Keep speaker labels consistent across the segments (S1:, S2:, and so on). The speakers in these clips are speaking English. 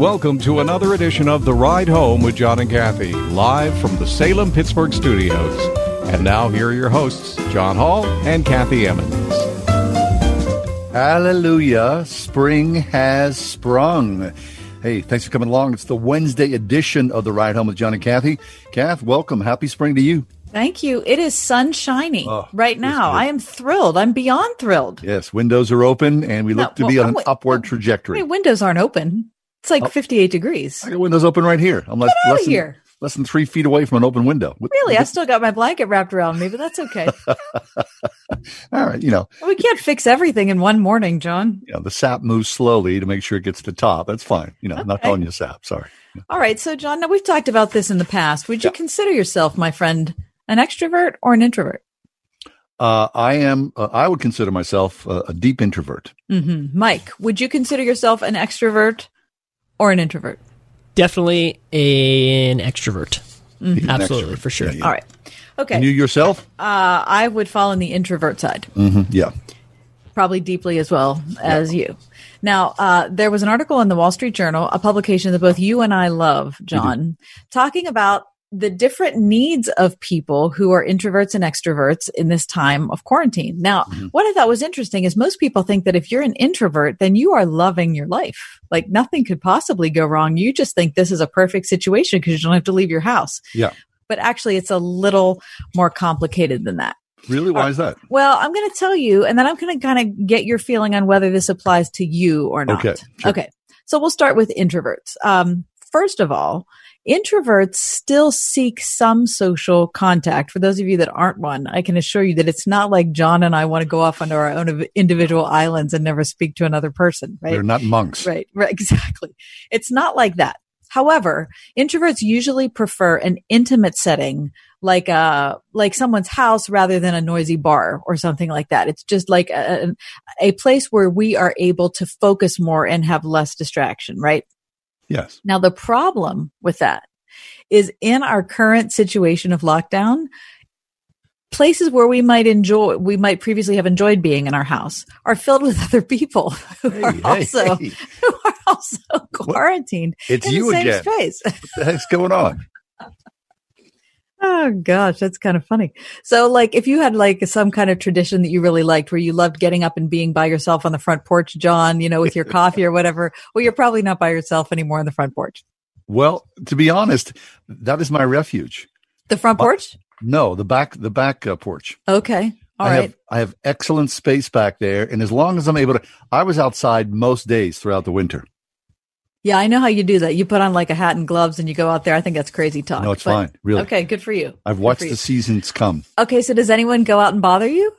S1: Welcome to another edition of The Ride Home with John and Kathy, live from the Salem Pittsburgh studios. And now, here are your hosts, John Hall and Kathy Emmons.
S2: Hallelujah. Spring has sprung. Hey, thanks for coming along. It's the Wednesday edition of The Ride Home with John and Kathy. Kath, welcome. Happy spring to you.
S3: Thank you. It is sunshiny
S2: Oh,
S3: right now. I am thrilled. I'm beyond thrilled.
S2: Yes, windows are open and we look
S3: No,
S2: to be
S3: well,
S2: on an
S3: wait,
S2: upward
S3: I
S2: trajectory.
S3: mean, windows aren't open. It's like 58 degrees.
S2: I got windows open right here. I'm less, than,
S3: here.
S2: less than three feet away from an open window.
S3: Really? I still got my blanket wrapped around me, but that's okay.
S2: all right, you know,
S3: we can't fix everything in one morning, John.
S2: you know, the sap moves slowly to make sure it gets to the top. That's fine. You know, I'm not
S3: Okay.
S2: calling you sap. Sorry.
S3: All right. So, John, now we've talked about this in the past. Would you
S2: Yeah.
S3: consider yourself, my friend, an extrovert or an introvert?
S2: Uh, I am, uh, I would consider myself uh, a deep introvert.
S3: hmm Mike, would you consider yourself an extrovert or an introvert?
S4: Definitely an extrovert.
S2: An
S4: Absolutely,
S2: extrovert.
S4: for sure.
S2: Yeah, yeah.
S3: All right. Okay.
S2: And you yourself?
S3: uh, I would fall in the introvert side.
S2: hmm Yeah.
S3: probably deeply as well as you. Now, uh, there was an article in the Wall Street Journal, a publication that both you and I love, John, talking about the different needs of people who are introverts and extroverts in this time of quarantine. Now, what I thought was interesting is most people think that if you're an introvert, then you are loving your life. Like nothing could possibly go wrong. You just think this is a perfect situation because you don't have to leave your house.
S2: Yeah.
S3: But actually, it's a little more complicated than that.
S2: Really? Why is that?
S3: Well, I'm going to tell you, and then I'm going to kind of get your feeling on whether this applies to you or not.
S2: Okay, sure.
S3: Okay. So we'll start with introverts. Um, first of all, introverts still seek some social contact. For those of you that aren't one, I can assure you that it's not like John and I want to go off onto our own individual islands and never speak to another person, right?
S2: They're not monks.
S3: Right, right, exactly. It's not like that. However, introverts usually prefer an intimate setting like a like someone's house rather than a noisy bar or something like that. It's just like a, a place where we are able to focus more and have less distraction, right?
S2: Yes.
S3: Now the problem with that is in our current situation of lockdown, places where we might enjoy we might previously have enjoyed being in our house are filled with other people who
S2: Hey,
S3: are
S2: hey,
S3: also
S2: hey.
S3: who are also quarantined
S2: It's
S3: in
S2: you
S3: the same
S2: again.
S3: space.
S2: What the heck's going on?
S3: Oh gosh, that's kind of funny. So like if you had like some kind of tradition that you really liked where you loved getting up and being by yourself on the front porch, John, you know, with your coffee or whatever, well you're probably not by yourself anymore on the front porch.
S2: Well, to be honest, that is my refuge.
S3: The front porch?
S2: No, the back, the back uh, porch.
S3: Okay. All
S2: I
S3: right.
S2: have I have excellent space back there, and as long as I'm able to, I was outside most days throughout the winter.
S3: Yeah, I know how you do that. You put on like a hat and gloves and you go out there. I think that's crazy talk.
S2: No, it's
S3: but-
S2: fine, really.
S3: Okay, good for you.
S2: I've
S3: Good
S2: watched
S3: for
S2: the seasons come.
S3: Okay, so does anyone go out and bother you?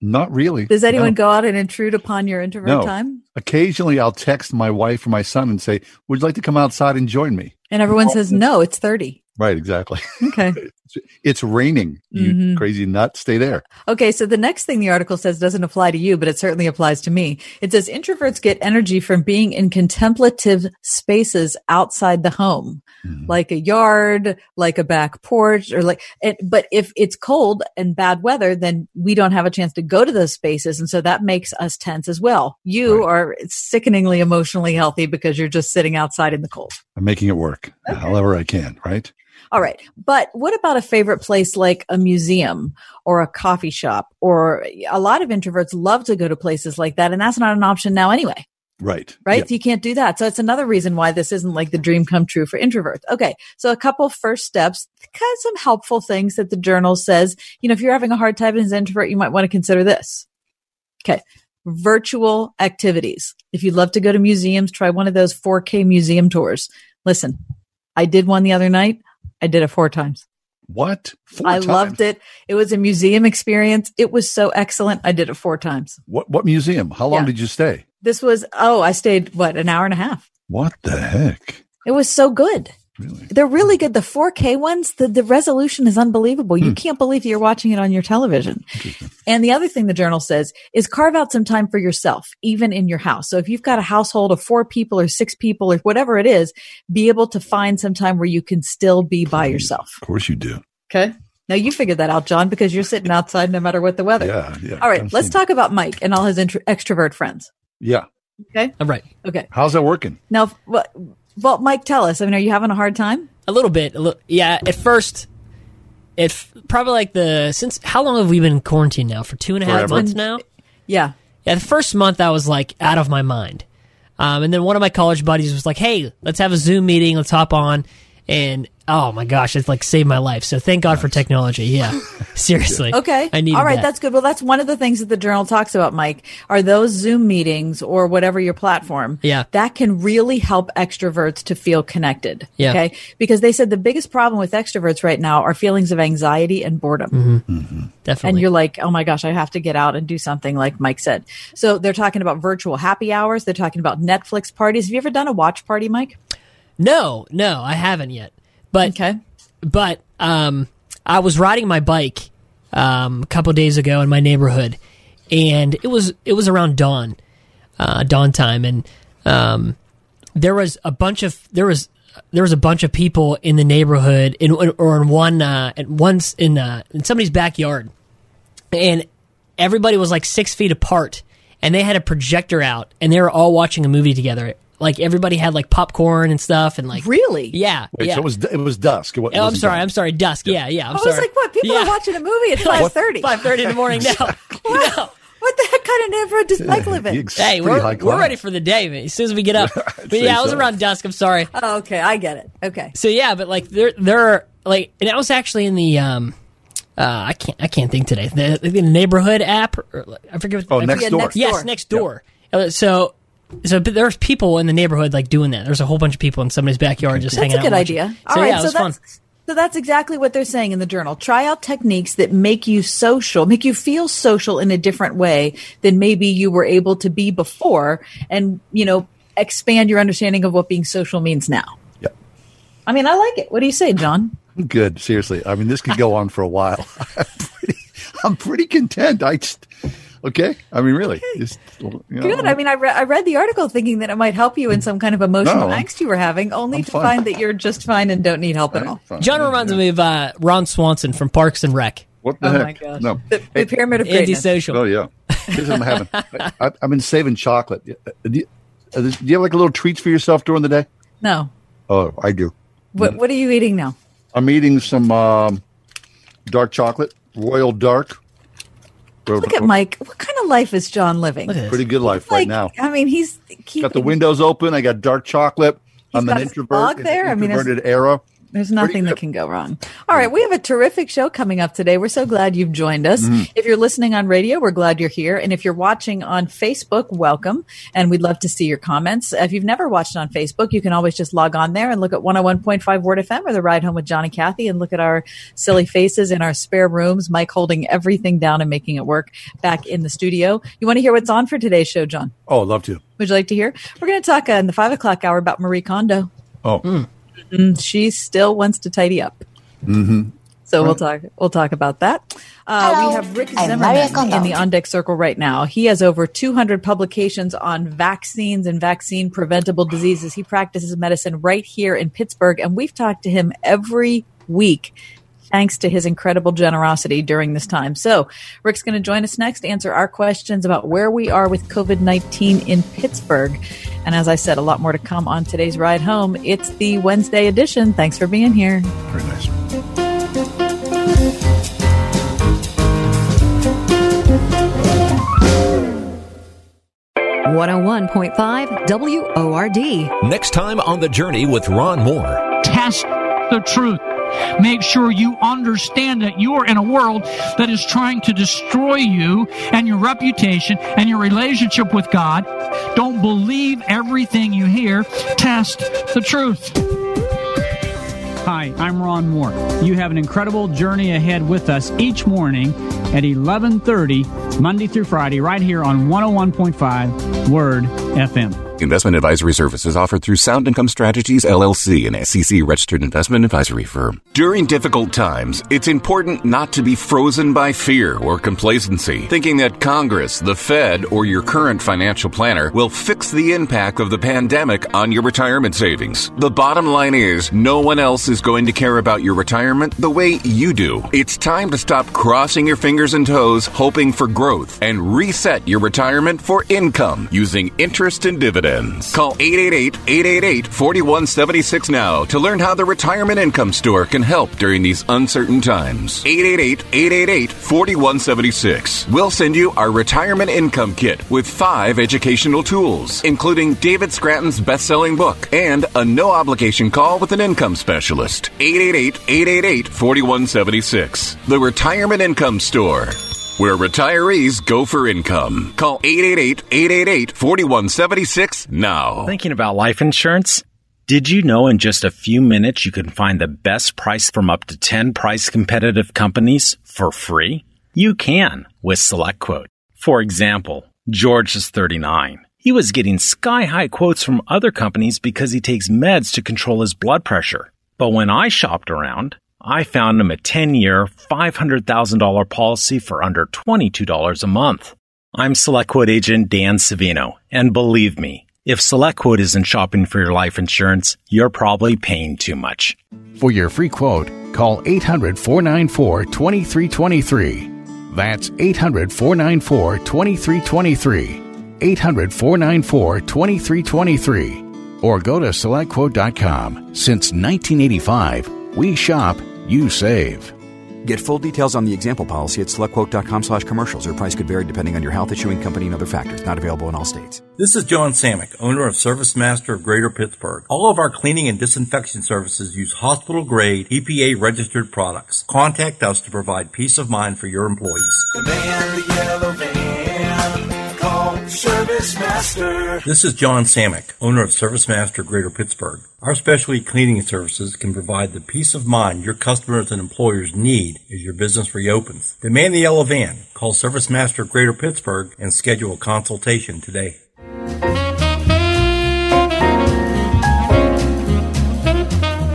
S2: Not really.
S3: Does anyone go out and intrude upon your introvert
S2: No.
S3: time?
S2: Occasionally, I'll text my wife or my son and say, "Would you like to come outside and join me?"
S3: And everyone says no, it's 30.
S2: Right, exactly.
S3: Okay.
S2: it's raining. You
S3: Mhm.
S2: crazy nut, stay there.
S3: Okay, so the next thing the article says doesn't apply to you, but it certainly applies to me. It says introverts get energy from being in contemplative spaces outside the home, like a yard, like a back porch, or like, and, but if it's cold and bad weather, then we don't have a chance to go to those spaces. And so that makes us tense as well. You are sickeningly emotionally healthy because you're just sitting outside in the cold.
S2: I'm making it work however I can. Right.
S3: All right. But what about a favorite place like a museum or a coffee shop? Or a lot of introverts love to go to places like that. And that's not an option now anyway,
S2: Right.
S3: right?
S2: Yeah.
S3: You can't do that. So it's another reason why this isn't like the dream come true for introverts. Okay. So a couple first steps, kind of some helpful things that the journal says, you know, if you're having a hard time as an introvert, you might want to consider this. Okay. Virtual activities. If you'd love to go to museums, try one of those 4K museum tours. Listen, I did one the other night. I did it four times.
S2: What? Four
S3: I
S2: times?
S3: loved it. It was a museum experience. It was so excellent. I did it four times.
S2: What what museum? How long
S3: Yeah.
S2: did you stay?
S3: This was, oh, I stayed, what, an hour and a half?
S2: What the heck?
S3: It was so good.
S2: Really?
S3: They're really good. The 4K ones, the, the resolution is unbelievable.
S2: Hmm.
S3: You can't believe you're watching it on your television. And the other thing the journal says is carve out some time for yourself, even in your house. So if you've got a household of four people or six people or whatever it is, be able to find some time where you can still be by yourself.
S2: Of course you do.
S3: Okay. Now you figured that out, John, because you're sitting outside no matter what the weather.
S2: Yeah, yeah.
S3: All right.
S2: I'm
S3: let's
S2: seeing-
S3: talk about Mike and all his intro- extrovert friends.
S2: Yeah. Okay.
S4: All right.
S3: Okay.
S2: How's that working?
S3: Now, what, well, Mike, tell us. I mean, are you having a hard time?
S4: A little bit. A li- yeah. At first, it f- probably like the since how long have we been in quarantine now? For two and a half
S2: Forever.
S4: months now.
S3: Yeah.
S4: Yeah, the first month I was like out of my mind. Um, and then one of my college buddies was like, "Hey, let's have a Zoom meeting. Let's hop on." And oh my gosh, it's like saved my life. So thank God for technology. Yeah, seriously.
S3: Okay.
S4: I need.
S3: All right.
S4: that.
S3: That's good. Well, that's one of the things that the journal talks about, Mike, are those Zoom meetings or whatever your platform.
S4: Yeah.
S3: That can really help extroverts to feel connected.
S4: Yeah.
S3: Okay. Because they said the biggest problem with extroverts right now are feelings of anxiety and boredom. Mm-hmm. Mm-hmm.
S4: definitely.
S3: And you're like, oh my gosh, I have to get out and do something like Mike said. So they're talking about virtual happy hours. They're talking about Netflix parties. Have you ever done a watch party, Mike?
S4: no, no, I haven't yet. But
S3: Okay.
S4: but um, I was riding my bike um, a couple days ago in my neighborhood, and it was it was around dawn, uh, dawn time, and um, there was a bunch of there was there was a bunch of people in the neighborhood in or in one uh, in once in uh, in somebody's backyard, and everybody was like six feet apart, and they had a projector out, and they were all watching a movie together. Like everybody had like popcorn and stuff, and like
S3: Really?
S4: yeah,
S2: Wait,
S4: yeah.
S2: so it was it was dusk. It wa-
S4: Oh, I'm sorry.
S2: dawn.
S4: I'm sorry. Dusk. Yeah, yeah. I'm
S3: I
S4: sorry.
S3: was like, what? People
S4: yeah.
S3: are watching a movie at 5.30.
S4: Five thirty in the morning. No, no.
S3: What the heck kind of neighborhood does Mike live in?
S2: It's
S4: Hey, we're, we're ready for the day man, as soon as we get up. but
S2: say
S4: yeah, I was
S2: so.
S4: around dusk. I'm sorry.
S3: Oh, okay, I get it. Okay.
S4: So yeah, but like there, there are like, and I was actually in the um, uh, I can't, I can't think today. The, the neighborhood app. Or, I forget. What,
S2: Oh,
S4: I
S2: next
S3: Yeah,
S2: door.
S3: next
S4: Yes,
S3: door.
S4: next door. Uh, So, so but there's people in the neighborhood like doing that. There's a whole bunch of people in somebody's backyard just
S3: That's
S4: hanging
S3: a good idea.
S4: So
S3: All right,
S4: yeah, it
S3: so
S4: was fun.
S3: that's so that's exactly what they're saying in the journal. Try out techniques that make you social, make you feel social in a different way than maybe you were able to be before, and you know, expand your understanding of what being social means now.
S2: Yeah.
S3: I mean, I like it. What do you say, John?
S2: Good. Seriously. I mean, this could go on for a while. I'm pretty, I'm pretty content. I just, okay. I mean, really. Just, you know,
S3: Good. I mean, I, re- I read the article thinking that it might help you in some kind of emotional
S2: No,
S3: angst you were having, only
S2: I'm
S3: to
S2: fine.
S3: find that you're just fine and don't need help at
S2: I'm
S3: all.
S2: fine.
S4: John reminds
S2: yeah.
S4: me of uh, Ron Swanson from Parks and Rec.
S2: What the
S3: Oh
S2: heck?
S3: my gosh.
S2: No.
S3: The, the pyramid of greatness.
S4: Antisocial.
S2: Oh yeah. Here's what I'm having. I, I've been saving chocolate. Uh, Do you, uh, do you have like a little treats for yourself during the day?
S3: No.
S2: Oh, I do.
S3: What What are you eating now?
S2: I'm eating some um, dark chocolate, Royal Dark.
S3: Look at Mike. What kind of life is John living?
S4: Look.
S2: Pretty good life
S3: Like,
S2: right now.
S3: I mean, he's keeping,
S2: Got the windows open. I got dark chocolate. I'm
S3: got
S2: an introvert.
S3: dog
S2: in
S3: there?
S2: an
S3: I mean, it's-
S2: introverted era.
S3: There's nothing that can go wrong. All right, we have a terrific show coming up today. We're so glad you've joined us.
S2: Mm-hmm.
S3: If you're listening on radio, we're glad you're here. And if you're watching on Facebook, welcome. And we'd love to see your comments. If you've never watched on Facebook, you can always just log on there and look at 101.5 Word FM or the Ride Home with John and Kathy and look at our silly faces in our spare rooms, Mike holding everything down and making it work back in the studio. You want to hear what's on for today's show, John?
S2: Oh, I'd love to.
S3: Would you like to hear? We're going to talk uh, in the five o'clock hour about Marie Kondo.
S2: Oh,
S3: She still wants to tidy up. Mm-hmm. So we'll talk. We'll talk about that. Uh, we have Rick Zimmerman in the on deck circle right now. He has over 200 publications on vaccines and vaccine preventable diseases. He practices medicine right here in Pittsburgh, and we've talked to him every week. Thanks to his incredible generosity during this time. So, Rick's going to join us next, to answer our questions about where we are with COVID 19 in Pittsburgh. And as I said, a lot more to come on today's ride home. It's the Wednesday edition. Thanks for being here.
S2: very nice.
S5: 101.5 WORD.
S6: Next time on The Journey with Ron Moore.
S7: test the truth. Make sure you understand that you are in a world that is trying to destroy you and your reputation and your relationship with God. Don't believe everything you hear. Test the truth. Hi, I'm Ron Moore. You have an incredible journey ahead with us each morning at 11:30 Monday through Friday right here on 101.5 Word FM.
S8: Investment advisory services offered through Sound Income Strategies LLC, an SEC registered investment advisory firm. During difficult times, it's important not to be frozen by fear or complacency, thinking that Congress, the Fed, or your current financial planner will fix the impact of the pandemic on your retirement savings. The bottom line is, no one else is going to care about your retirement the way you do. It's time to stop crossing your fingers and toes, hoping for growth, and reset your retirement for income using interest and dividends. Call 888-888-4176 now to learn how the Retirement Income Store can help during these uncertain times. 888-888-4176. We'll send you our Retirement Income Kit with five educational tools, including David Scranton's best-selling book and a no-obligation call with an income specialist. 888-888-4176. The Retirement Income Store where retirees go for income. Call 888-888-4176 now.
S9: Thinking about life insurance? Did you know in just a few minutes you can find the best price from up to 10 price competitive companies for free? You can with SelectQuote. For example, George is 39. He was getting sky high quotes from other companies because he takes meds to control his blood pressure. But when I shopped around, I found him a 10 year, $500,000 policy for under $22 a month. I'm SelectQuote agent Dan Savino, and believe me, if SelectQuote isn't shopping for your life insurance, you're probably paying too much.
S10: For your free quote, call 800 494 2323. That's 800 494 2323. 800 494 2323. Or go to selectquote.com. Since 1985, we shop, you save.
S11: Get full details on the example policy at selectquote.com slash commercials. Your price could vary depending on your health, issuing company, and other factors. Not available in all states.
S12: This is John Samick, owner of Service Master of Greater Pittsburgh. All of our cleaning and disinfection services use hospital grade EPA registered products. Contact us to provide peace of mind for your employees.
S13: The man, the yellow van, call Service Master.
S12: This is John Samick, owner of Service Master Greater Pittsburgh. Our specialty cleaning services can provide the peace of mind your customers and employers need as your business reopens. Demand the yellow van. Call Service Master Greater Pittsburgh and schedule a consultation today.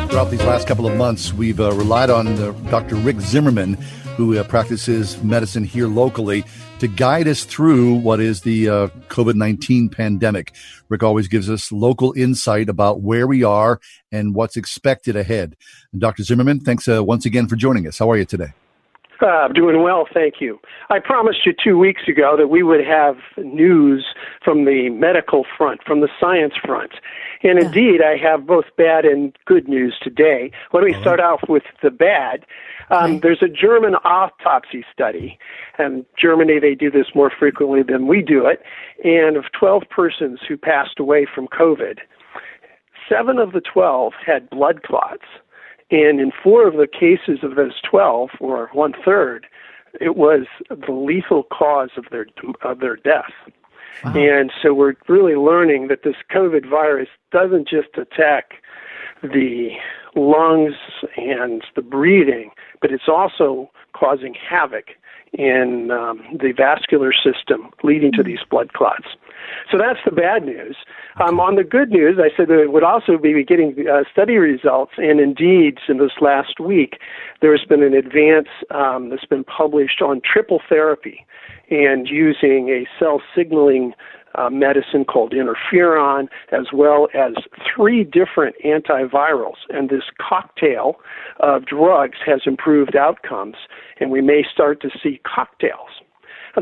S2: Throughout these last couple of months, we've uh, relied on uh, Dr. Rick Zimmerman, who uh, practices medicine here locally, to guide us through what is the uh, COVID 19 pandemic. Rick always gives us local insight about where we are and what's expected ahead. And Dr. Zimmerman, thanks uh, once again for joining us. How are you today?
S14: I'm uh, doing well, thank you. I promised you two weeks ago that we would have news from the medical front, from the science front. And indeed, I have both bad and good news today. Let me start off with the bad. Um, there's a German autopsy study. And Germany, they do this more frequently than we do it. And of 12 persons who passed away from COVID, seven of the 12 had blood clots. And in four of the cases of those 12, or one third, it was the lethal cause of their of their death. Wow. And so we're really learning that this COVID virus doesn't just attack the lungs and the breathing, but it's also causing havoc in um, the vascular system, leading to these blood clots. So that's the bad news. Um, on the good news, I said that it would also be getting uh, study results, and indeed, in this last week, there's been an advance um, that's been published on triple therapy and using a cell signaling uh, medicine called interferon, as well as three different antivirals. And this cocktail of drugs has improved outcomes, and we may start to see cocktails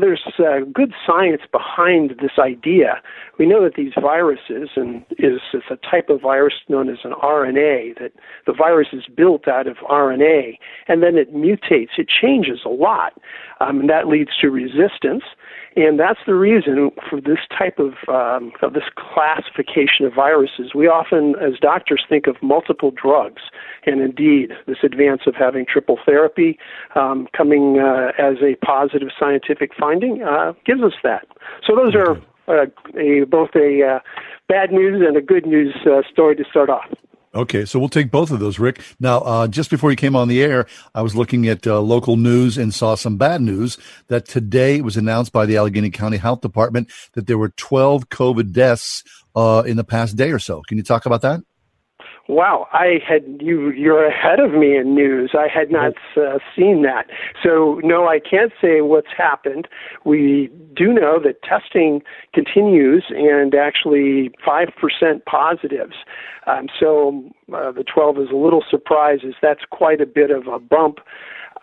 S14: there's uh, good science behind this idea. We know that these viruses, and is, is a type of virus known as an RNA, that the virus is built out of RNA, and then it mutates. It changes a lot, um, and that leads to resistance. And that's the reason for this type of, um, of this classification of viruses. We often, as doctors, think of multiple drugs. And indeed, this advance of having triple therapy um, coming uh, as a positive scientific finding uh, gives us that. So those are uh, a, both a uh, bad news and a good news uh, story to start off.
S2: Okay, so we'll take both of those, Rick. Now, uh, just before you came on the air, I was looking at uh, local news and saw some bad news that today was announced by the Allegheny County Health Department that there were 12 COVID deaths uh, in the past day or so. Can you talk about that?
S14: Wow, I had you. You're ahead of me in news. I had not uh, seen that. So no, I can't say what's happened. We do know that testing continues, and actually five percent positives. Um, so uh, the 12 is a little surprises. That's quite a bit of a bump.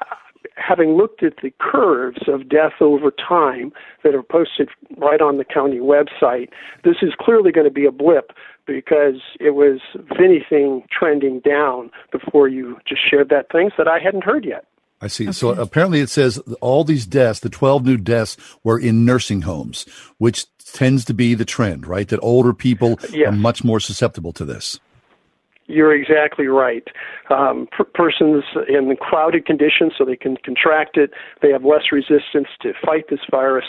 S14: Uh, having looked at the curves of death over time that are posted right on the county website, this is clearly going to be a blip because it was, if anything, trending down before you just shared that things that I hadn't heard yet.
S2: I see. Okay. So apparently it says all these deaths, the 12 new deaths, were in nursing homes, which tends to be the trend, right? That older people yes. are much more susceptible to this.
S14: You're exactly right. Um, per- persons in crowded conditions, so they can contract it, they have less resistance to fight this virus.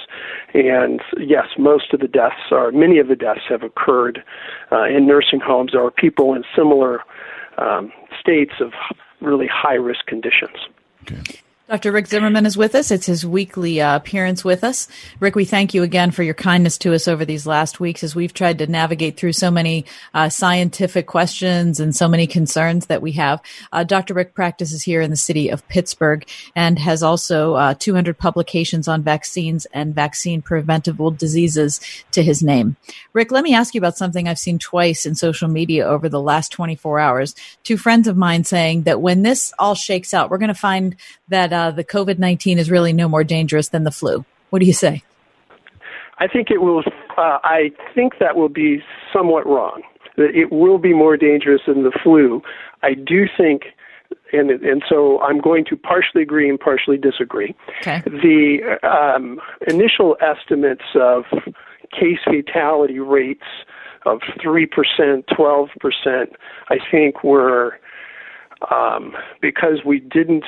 S14: And yes, most of the deaths are, many of the deaths have occurred uh, in nursing homes or people in similar um, states of really high risk conditions.
S3: Okay. Dr. Rick Zimmerman is with us. It's his weekly uh, appearance with us. Rick, we thank you again for your kindness to us over these last weeks as we've tried to navigate through so many uh, scientific questions and so many concerns that we have. Uh, Dr. Rick practices here in the city of Pittsburgh and has also uh, 200 publications on vaccines and vaccine preventable diseases to his name. Rick, let me ask you about something I've seen twice in social media over the last 24 hours. Two friends of mine saying that when this all shakes out, we're going to find that uh, the COVID 19 is really no more dangerous than the flu. What do you say?
S14: I think it will. Uh, I think that will be somewhat wrong. That it will be more dangerous than the flu. I do think, and and so I'm going to partially agree and partially disagree.
S3: Okay.
S14: The um, initial estimates of case fatality rates of three percent, twelve percent, I think were um, because we didn't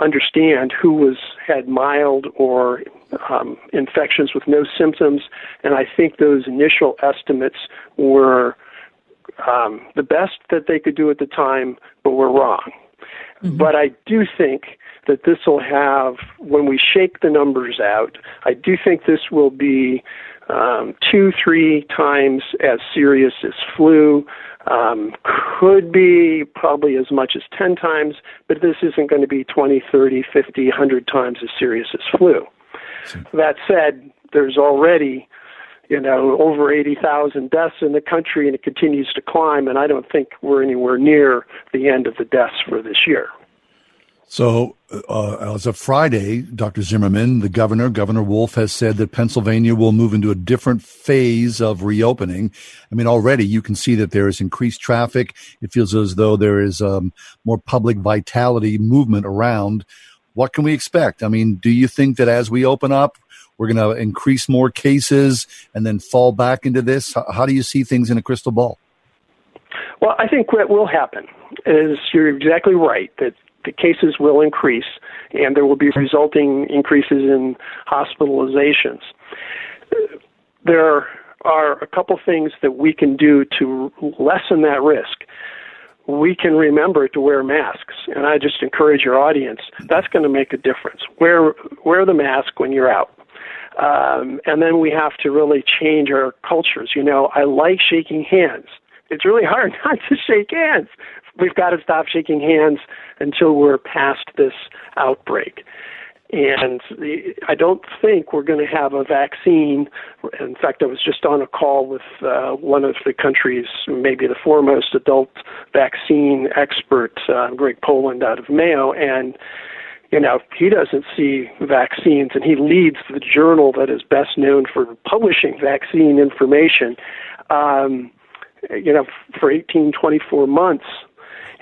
S14: understand who was had mild or um, infections with no symptoms, and I think those initial estimates were um, the best that they could do at the time, but were wrong. Mm-hmm. But I do think that this will have, when we shake the numbers out, I do think this will be um, two, three times as serious as flu. Um, could be probably as much as 10 times, but this isn't going to be 20, 30, 50, 100 times as serious as flu. That said, there's already you know, over 80,000 deaths in the country, and it continues to climb. And I don't think we're anywhere near the end of the deaths for this year.
S2: So, uh, as of Friday, Dr. Zimmerman, the governor, Governor Wolf, has said that Pennsylvania will move into a different phase of reopening. I mean, already you can see that there is increased traffic. It feels as though there is um, more public vitality movement around. What can we expect? I mean, do you think that as we open up, we're going to increase more cases and then fall back into this? How, how do you see things in a crystal ball?
S14: Well, I think what will happen is you're exactly right that the cases will increase and there will be resulting increases in hospitalizations. There are a couple things that we can do to lessen that risk. We can remember to wear masks, and I just encourage your audience. That's going to make a difference. Wear wear the mask when you're out. Um, and then we have to really change our cultures. You know, I like shaking hands. It's really hard not to shake hands we've got to stop shaking hands until we're past this outbreak. And the, I don't think we're going to have a vaccine. In fact, I was just on a call with uh, one of the country's, maybe the foremost adult vaccine expert, uh, Greg Poland out of Mayo, and you know, he doesn't see vaccines, and he leads the journal that is best known for publishing vaccine information. Um, you know, for 18, 24 months,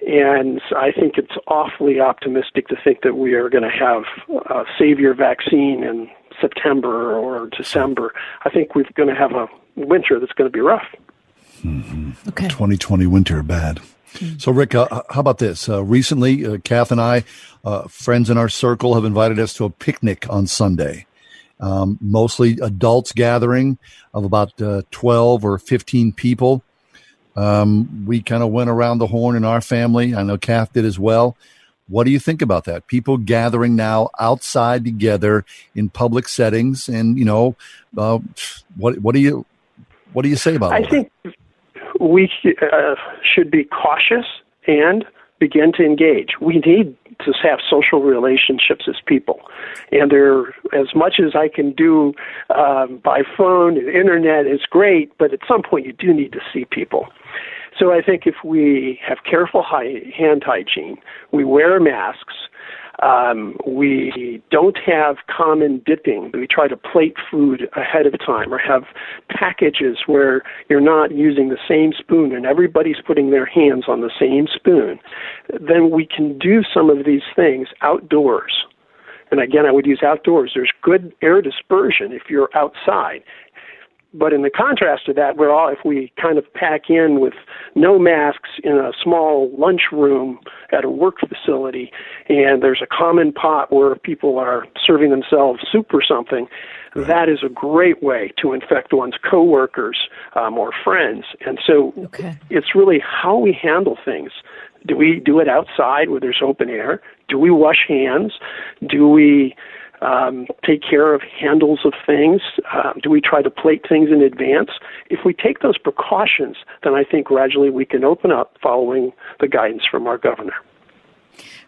S14: and I think it's awfully optimistic to think that we are going to have a savior vaccine in September or December. I think we're going to have a winter that's going to be rough.
S2: Mm-hmm. Okay. 2020 winter, bad. Mm-hmm. So, Rick, uh, how about this? Uh, recently, uh, Kath and I, uh, friends in our circle, have invited us to a picnic on Sunday. Um, mostly adults gathering of about uh, 12 or 15 people. Um, we kind of went around the horn in our family. I know Kath did as well. What do you think about that? People gathering now outside together in public settings, and you know, uh, what what do you what do you say about?
S14: I think that? we uh, should be cautious and begin to engage. We need to have social relationships as people, and there, as much as I can do um, by phone, and internet is great, but at some point you do need to see people. So I think if we have careful hand hygiene, we wear masks, um, we don't have common dipping. We try to plate food ahead of time or have packages where you're not using the same spoon and everybody's putting their hands on the same spoon. Then we can do some of these things outdoors. And again, I would use outdoors. There's good air dispersion if you're outside. But in the contrast to that, we're all, if we kind of pack in with no masks in a small lunchroom at a work facility, and there's a common pot where people are serving themselves soup or something, that is a great way to infect one's coworkers um, or friends. And so
S3: okay.
S14: it's really how we handle things. Do we do it outside where there's open air? Do we wash hands? Do we um, take care of handles of things? Uh, do we try to plate things in advance? If we take those precautions, then I think gradually we can open up following the guidance from our governor.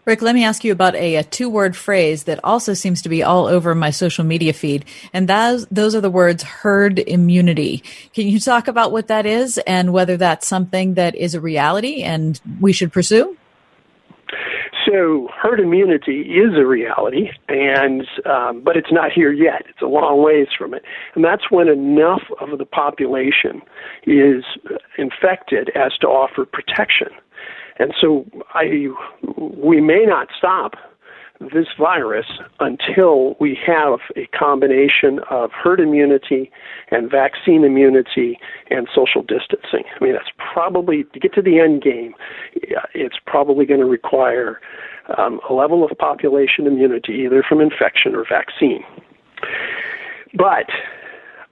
S3: Rick, let me ask you about a, a two word phrase that also seems to be all over my social media feed. And those are the words herd immunity. Can you talk about what that is and whether that's something that is a reality and we should pursue?
S14: So herd immunity is a reality, and um, but it's not here yet. It's a long ways from it, and that's when enough of the population is infected as to offer protection. And so I, we may not stop this virus until we have a combination of herd immunity and vaccine immunity and social distancing. I mean, that's probably, to get to the end game, it's probably going to require um, a level of population immunity either from infection or vaccine. But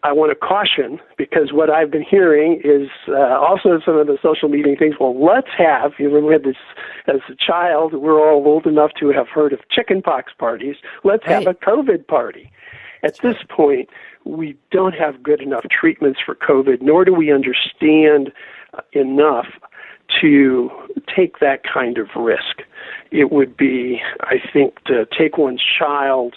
S14: I want to caution because what I've been hearing is uh, also some of the social media things. Well, let's have you remember this as a child. We're all old enough to have heard of chickenpox parties. Let's right. have a COVID party. At this point, we don't have good enough treatments for COVID, nor do we understand enough to take that kind of risk. It would be, I think, to take one's child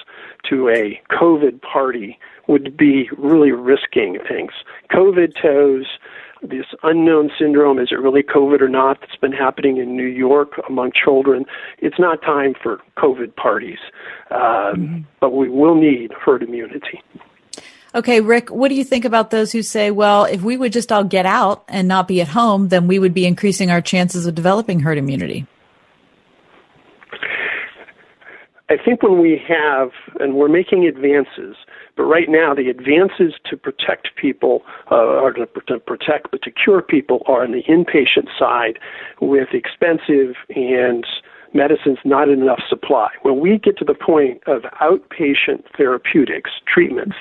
S14: to a COVID party would be really risking things. COVID toes, this unknown syndrome, is it really COVID or not, that's been happening in New York among children. It's not time for COVID parties, um, mm-hmm. but we will need herd immunity.
S3: Okay, Rick, what do you think about those who say, well, if we would just all get out and not be at home, then we would be increasing our chances of developing herd immunity?
S14: I think when we have, and we're making advances, but right now the advances to protect people, uh, or to, to protect, but to cure people are on the inpatient side with expensive and medicines not in enough supply. When we get to the point of outpatient therapeutics, treatments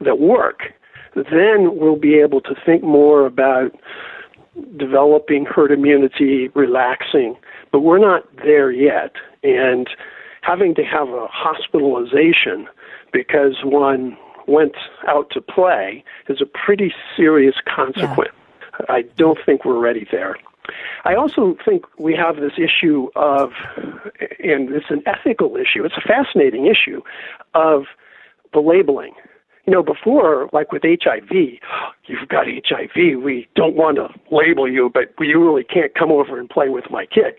S14: that work, then we'll be able to think more about developing herd immunity, relaxing. But we're not there yet. And having to have a hospitalization because one went out to play is a pretty serious consequence. Yeah. I don't think we're ready there. I also think we have this issue of, and it's an ethical issue, it's a fascinating issue of the labeling. You know, before, like with HIV, you've got HIV, we don't want to label you, but you really can't come over and play with my kid.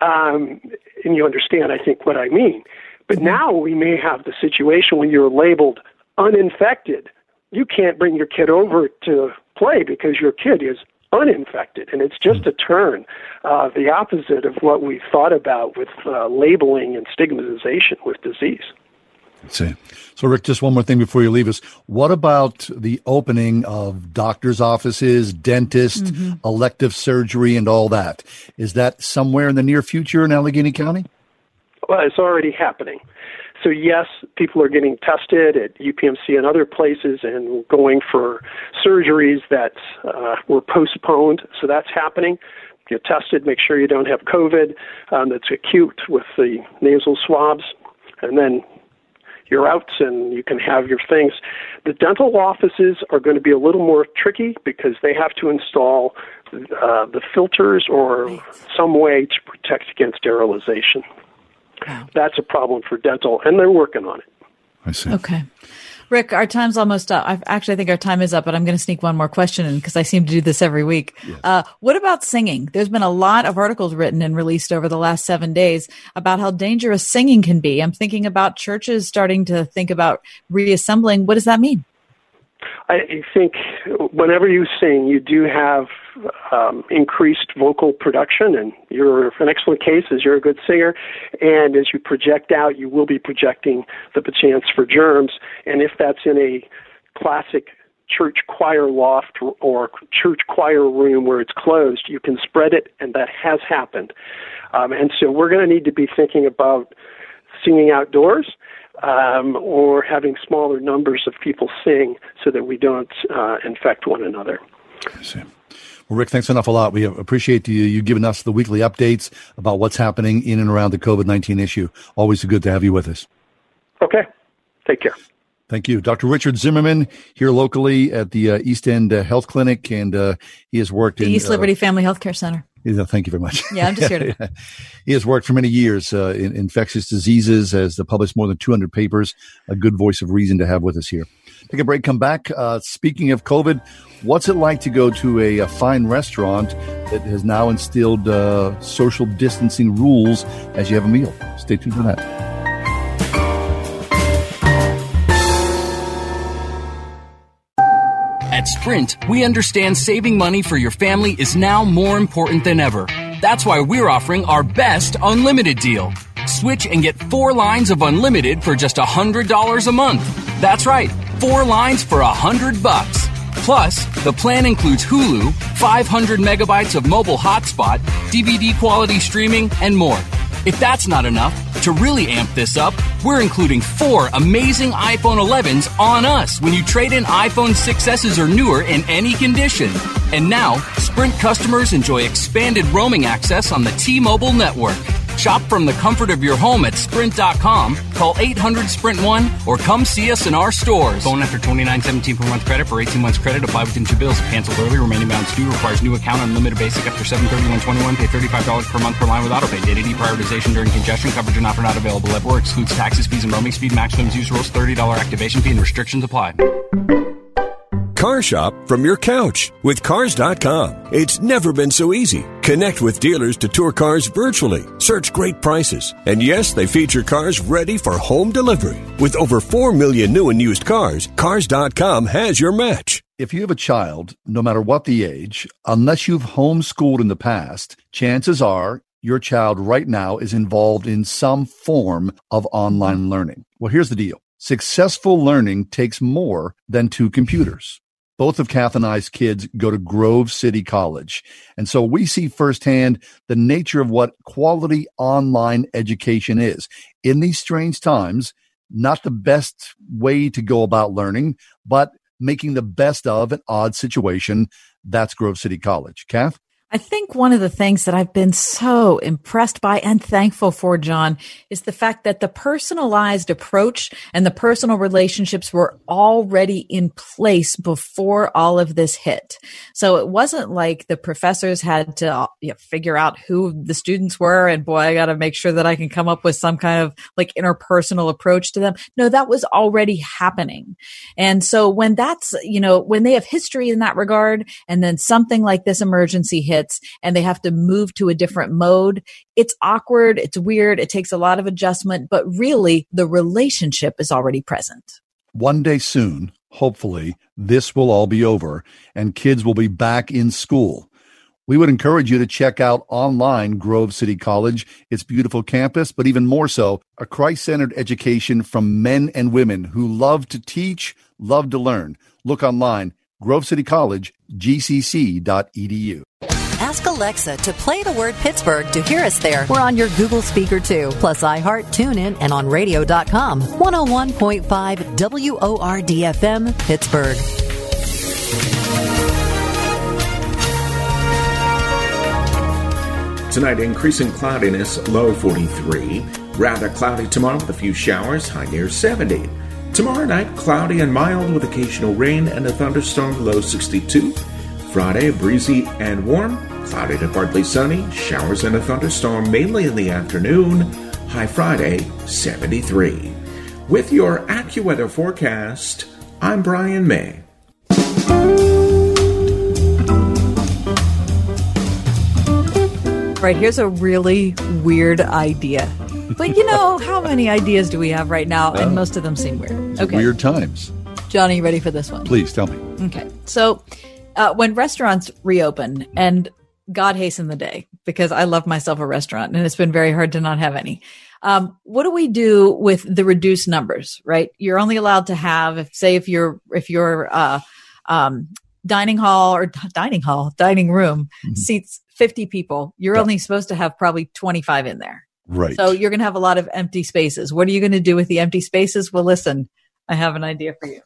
S14: Um, and you understand, I think, what I mean. But mm-hmm. now we may have the situation when you're labeled uninfected. You can't bring your kid over to play because your kid is uninfected. And it's just a turn, uh, the opposite of what we thought about with uh, labeling and stigmatization with disease.
S2: See. So, Rick, just one more thing before you leave us. What about the opening of doctors' offices, dentists, mm-hmm. elective surgery, and all that? Is that somewhere in the near future in Allegheny County?
S14: Well, it's already happening. so yes, people are getting tested at UPMC and other places and going for surgeries that uh, were postponed. So that's happening. Get tested, make sure you don't have COVID um, that's acute with the nasal swabs, and then you're out and you can have your things. The dental offices are going to be a little more tricky because they have to install uh, the filters or right. some way to protect against sterilization. Wow. That's a problem for dental, and they're working on it.
S2: I see.
S3: Okay. Rick, our time's almost up. I've, actually, I think our time is up, but I'm going to sneak one more question in because I seem to do this every week. Yes. Uh, what about singing? There's been a lot of articles written and released over the last seven days about how dangerous singing can be. I'm thinking about churches starting to think about reassembling. What does that mean?
S14: I think whenever you sing, you do have um, increased vocal production, and you're an excellent case as you're a good singer. And as you project out, you will be projecting the chance for germs. And if that's in a classic church choir loft or church choir room where it's closed, you can spread it, and that has happened. Um, and so we're going to need to be thinking about singing outdoors um, or having smaller numbers of people sing so that we don't uh, infect one another.
S2: I see. Well, Rick, thanks an awful lot. We appreciate you, you giving us the weekly updates about what's happening in and around the COVID 19 issue. Always good to have you with us.
S14: Okay. Take care.
S2: Thank you. Dr. Richard Zimmerman here locally at the uh, East End uh, Health Clinic, and uh, he has worked
S3: the
S2: in
S3: East Liberty uh, Family Healthcare Center.
S2: Thank you very much.
S3: Yeah, I'm just here to.
S2: he has worked for many years uh, in infectious diseases, has published more than 200 papers. A good voice of reason to have with us here. Take a break, come back. Uh, speaking of COVID, what's it like to go to a, a fine restaurant that has now instilled social distancing rules as you have a meal? Stay tuned for that.
S15: At Sprint, we understand saving money for your family is now more important than ever. That's why we're offering our best unlimited deal. Switch and get four lines of unlimited for just $100 a month. That's right, four lines for a 100 bucks. Plus, the plan includes Hulu, 500 megabytes of mobile hotspot, DVD quality streaming, and more. If that's not enough, to really amp this up, we're including four amazing iPhone 11s on us when you trade in iPhone 6s or newer in any condition. And now, Sprint customers enjoy expanded roaming access on the T-Mobile network. Shop from the comfort of your home at sprint.com, call 800 Sprint 1, or come see us in our stores. Phone after 2917 per month credit for 18 months credit. Apply within two bills. Canceled early. Remaining balance due. Requires new account. Unlimited basic after 73121. Pay $35 per month per line with autopay. Data deprioritization during congestion. Coverage and offer not available everywhere. Excludes taxes, fees, and roaming speed. Maximum use rules. $30 activation fee and restrictions apply.
S16: Car shop from your couch with Cars.com. It's never been so easy. Connect with dealers to tour cars virtually, search great prices, and yes, they feature cars ready for home delivery. With over 4 million new and used cars, Cars.com has your match.
S2: If you have a child, no matter what the age, unless you've homeschooled in the past, chances are your child right now is involved in some form of online learning. Well, here's the deal. Successful learning takes more than two computers both of Kath and I's kids go to Grove City College. And so we see firsthand the nature of what quality online education is. In these strange times, not the best way to go about learning, but making the best of an odd situation. That's Grove City College. Kath?
S3: I think one of the things that I've been so impressed by and thankful for, John, is the fact that the personalized approach and the personal relationships were already in place before all of this hit. So it wasn't like the professors had to you know, figure out who the students were and boy, I got to make sure that I can come up with some kind of like interpersonal approach to them. No, that was already happening. And so when that's, you know, when they have history in that regard and then something like this emergency hit, and they have to move to a different mode. It's awkward. It's weird. It takes a lot of adjustment, but really the relationship is already present.
S2: One day soon, hopefully, this will all be over and kids will be back in school. We would encourage you to check out online Grove City College, its beautiful campus, but even more so, a Christ centered education from men and women who love to teach, love to learn. Look online, Grove City College, gcc.edu
S5: Alexa to play the word Pittsburgh to hear us there. We're on your Google speaker too, plus iHeart, TuneIn, and on radio.com. 101.5 WORDFM, Pittsburgh.
S17: Tonight, increasing cloudiness, low 43. Rather cloudy tomorrow with a few showers, high near 70. Tomorrow night, cloudy and mild with occasional rain and a thunderstorm, low 62. Friday, breezy and warm, cloudy to partly sunny, showers and a thunderstorm mainly in the afternoon, high Friday, 73. With your AccuWeather forecast, I'm Brian May.
S3: Right, here's a really weird idea. But you know, how many ideas do we have right now? And most of them seem weird. Okay.
S2: Weird times.
S3: Johnny, you ready for this one?
S2: Please tell me.
S3: Okay. So, uh, when restaurants reopen, and God hasten the day, because I love myself a restaurant and it's been very hard to not have any. Um, what do we do with the reduced numbers, right? You're only allowed to have, if, say, if you're, if you're, uh, um, dining hall or dining hall, dining room seats 50 people, you're only supposed to have probably 25 in there.
S2: Right.
S3: So you're going to have a lot of empty spaces. What are you going to do with the empty spaces? Well, listen, I have an idea for you.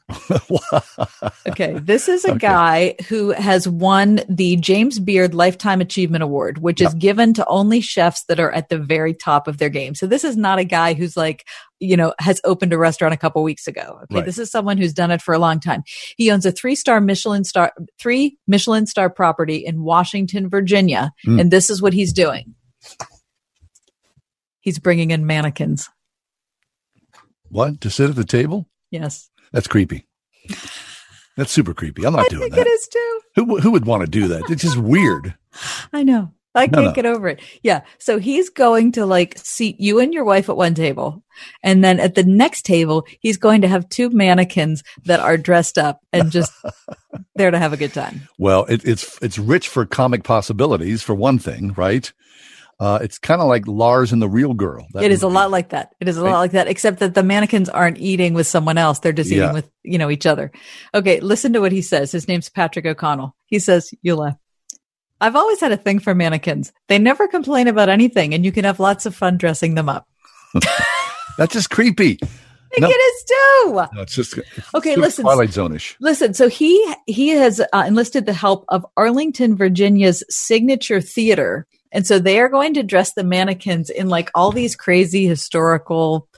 S3: okay. This is a
S2: Okay.
S3: guy who has won the James Beard Lifetime Achievement Award, which is given to only chefs that are at the very top of their game. So this is not a guy who's like, you know, has opened a restaurant a couple weeks ago. Okay.
S18: Right.
S3: This is someone who's done it for a long time. He owns a three star Michelin star, three Michelin star property in Washington, Virginia.
S2: Hmm.
S3: And this is what he's doing. He's bringing in mannequins.
S2: What? To sit at the table?
S3: Yes.
S2: That's creepy. That's super creepy. I'm not
S3: I
S2: doing
S3: think
S2: that.
S3: it is too.
S2: Who who would want to do that? It's just weird.
S3: I know. I
S2: No,
S3: can't
S2: no.
S3: get over it. Yeah. So he's going to like seat you and your wife at one table. And then at the next table, he's going to have two mannequins that are dressed up and just there to have a good time.
S2: Well, it, it's it's rich for comic possibilities for one thing, right? Uh, it's kind of like Lars and the Real Girl. That
S3: it is a lot like that. It is a lot like that, except that the mannequins aren't eating with someone else. They're just
S2: Yeah.
S3: eating with, you know, each other. Okay. Listen to what he says. His name's Patrick O'Connell. He says, you laugh. I've always had a thing for mannequins. They never complain about anything and you can have lots of fun dressing them up.
S2: That's just creepy.
S3: I
S2: No.
S3: think it is too.
S2: No, it's just
S3: Okay,
S2: super
S3: listen.
S2: Twilight Zone-ish.
S3: Listen, so he he has uh, enlisted the help of Arlington, Virginia's signature theater, and so they are going to dress the mannequins in like all these crazy historical,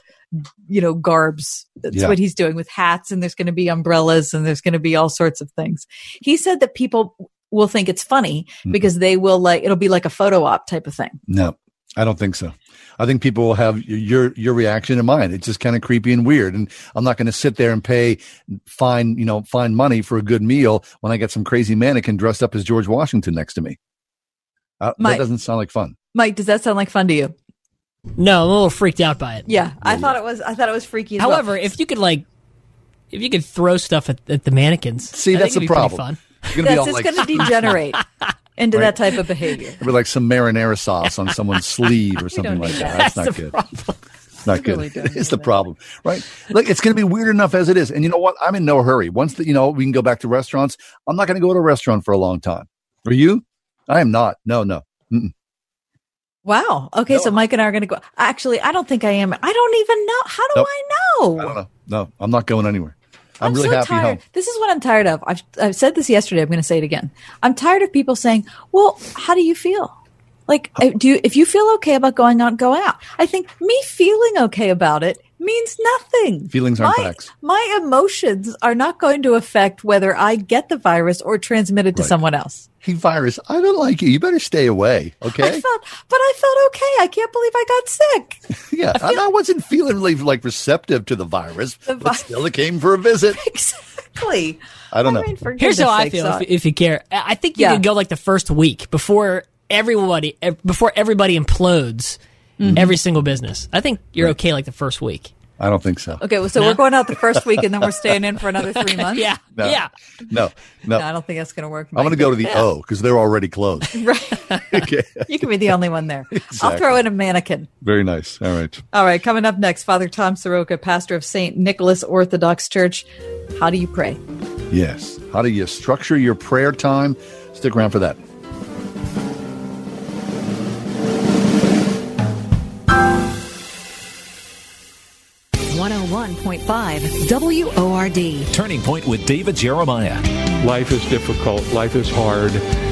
S3: you know, garbs. That's
S18: Yeah.
S3: what he's doing with hats, and there's going to be umbrellas, and there's going to be all sorts of things. He said that people will think it's funny
S2: Hmm.
S3: because they will like it'll be like a photo op type of thing.
S2: No, I don't think so. I think people will have your your reaction and mine. It's just kind of creepy and weird. And I'm not going to sit there and pay fine, you know, fine money for a good meal when I get some crazy mannequin dressed up as George Washington next to me. Uh, that doesn't sound like fun.
S3: Mike, does that sound like fun to you?
S4: No, I'm a little freaked out by it.
S3: Yeah, I thought it was. I thought it was freaky. As well.
S4: However, if you could like, if you could throw stuff at, at the mannequins,
S2: See,
S4: I
S2: that's
S4: think
S2: the
S4: it'd be pretty
S2: problem.
S4: Fun.
S2: It's gonna be
S3: that's
S2: all
S3: just
S2: like-
S3: going to degenerate into
S2: Right.
S3: that type of behavior.
S2: It'd be like some marinara sauce on someone's sleeve or something like that.
S3: that.
S2: That's not
S3: That's
S2: good. Not good.
S3: really don't
S2: it's the problem, right? Look, it's going to be weird enough as it is. And you know what? I'm in no hurry. Once that you know we can go back to restaurants, I'm not going to go to a restaurant for a long time. Are you? I am not. No, no. Mm-mm.
S3: Wow. Okay, so Mike and I are going to go. Actually, I don't think I am. I don't even know. How do
S2: Nope.
S3: I know?
S2: I don't know. No, I'm not going anywhere. I'm, really
S3: so
S2: happy
S3: tired.
S2: home.
S3: This is what I'm tired of. I've, I've said this yesterday. I'm going to say it again. I'm tired of people saying, "Well, how do you feel?" Like, uh, do you, if you feel okay about going out, go out. I think me feeling okay about it means nothing.
S2: Feelings aren't
S3: my,
S2: facts.
S3: My emotions are not going to affect whether I get the virus or transmit it to
S2: Right.
S3: someone else.
S2: Hey, virus, I don't like you. You better stay away. Okay.
S3: I felt, but I felt okay. I can't believe I got sick.
S2: yeah. I, I wasn't feeling really like receptive to the virus, but still it came for a visit.
S3: exactly.
S2: I don't know.
S3: For
S4: Here's how I feel if, if you care. I I think you
S3: Yeah.
S4: could go like the first week before everybody before everybody implodes
S3: Mhm.
S4: every single business. I think you're okay like the first week.
S2: I don't think so.
S3: Okay, well, so
S4: No?
S3: we're going out the first week and then we're staying in for another three months.
S4: yeah,
S2: No.
S4: yeah.
S2: No, no.
S3: No, I don't think that's going to work.
S2: I'm going to go to the
S3: Yeah.
S2: O because they're already closed.
S3: Right.
S2: okay.
S3: You can be the only one there. I'll throw in a mannequin.
S2: Very nice. All right.
S3: All right, coming up next, Father Tom Soroka, pastor of St. Nicholas Orthodox Church. How do you pray?
S2: Yes. How do you structure your prayer time? Stick around for that.
S5: 101.5 WORD.
S6: Turning Point with David Jeremiah.
S18: Life is difficult. Life is hard.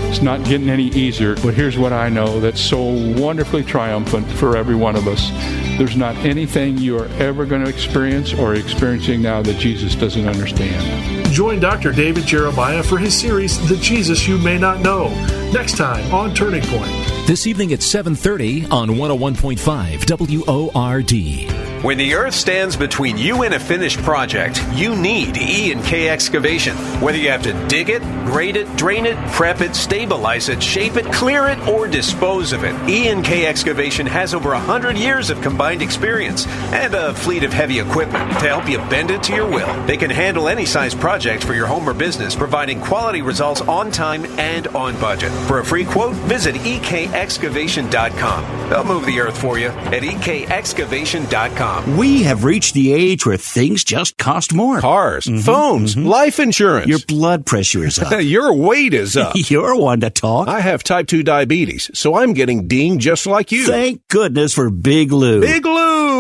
S18: It's not getting any easier. But here's what I know that's so wonderfully triumphant for every one of us. There's not anything you are ever going to experience or experiencing now that Jesus doesn't understand.
S19: Join Dr. David Jeremiah for his series The Jesus You May Not Know next time on Turning Point.
S6: This evening at 7:30 on 101.5 WORD.
S20: When the earth stands between you and a finished project, you need E and K excavation. Whether you have to dig it, grade it, drain it, prep it, stabilize it, shape it, clear it, or dispose of it, E and K excavation has over 100 years of combined experience and a fleet of heavy equipment to help you bend it to your will. They can handle any size project for your home or business, providing quality results on time and on budget. For a free quote, visit ekexcavation.com. They'll move the earth for you at ekexcavation.com.
S21: We have reached the age where things just cost more.
S22: Cars, mm-hmm. phones, mm-hmm. life insurance.
S21: Your blood pressure is up.
S22: Your weight is up.
S21: You're one to talk.
S22: I have type 2 diabetes, so I'm getting dinged just like you.
S21: Thank goodness for Big Lou.
S22: Big Lou!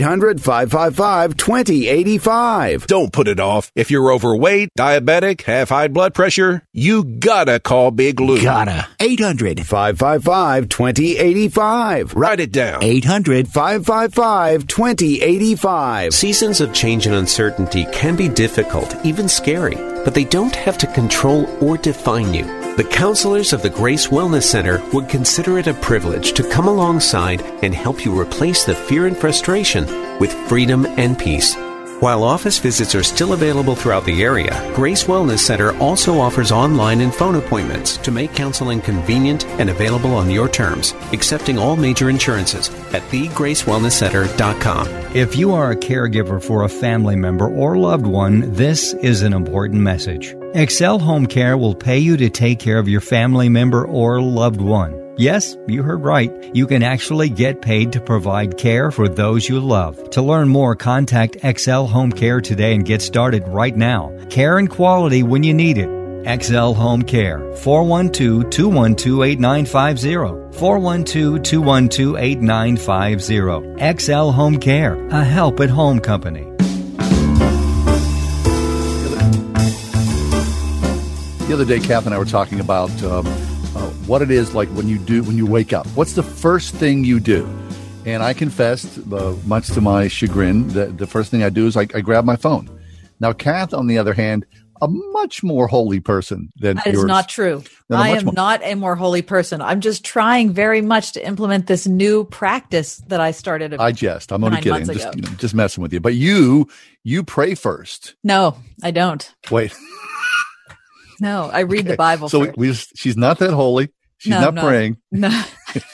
S23: 555 2085.
S22: Don't put it off. If you're overweight, diabetic, have high blood pressure, you gotta call Big Lou.
S21: Gotta. 800
S23: 555 2085.
S22: Write it down.
S21: 800
S23: 555 2085.
S20: Seasons of change and uncertainty can be difficult, even scary, but they don't have to control or define you. The counselors of the Grace Wellness Center would consider it a privilege to come alongside and help you replace the fear and frustration with freedom and peace. While office visits are still available throughout the area, Grace Wellness Center also offers online and phone appointments to make counseling convenient and available on your terms, accepting all major insurances at thegracewellnesscenter.com.
S24: If you are a caregiver for a family member or loved one, this is an important message. XL Home Care will pay you to take care of your family member or loved one. Yes, you heard right. You can actually get paid to provide care for those you love. To learn more, contact XL Home Care today and get started right now. Care and quality when you need it. XL Home Care, 412-212-8950. 412-212-8950. XL Home Care, a help at home company.
S2: The other day, Kath and I were talking about um, uh, what it is like when you do when you wake up. What's the first thing you do? And I confessed, uh, much to my chagrin, that the first thing I do is I, I grab my phone. Now, Kath, on the other hand, a much more holy person than
S3: That is
S2: yours.
S3: not true.
S2: No, no,
S3: I am
S2: more.
S3: not a more holy person. I'm just trying very much to implement this new practice that I started.
S2: I jest. I'm only kidding. Just, you know, just messing with you. But you, you pray first.
S3: No, I don't.
S2: Wait.
S3: No, I read the Bible.
S2: So we,
S3: first.
S2: we just, she's not that holy. She's
S3: No,
S2: not
S3: no.
S2: praying.
S3: No.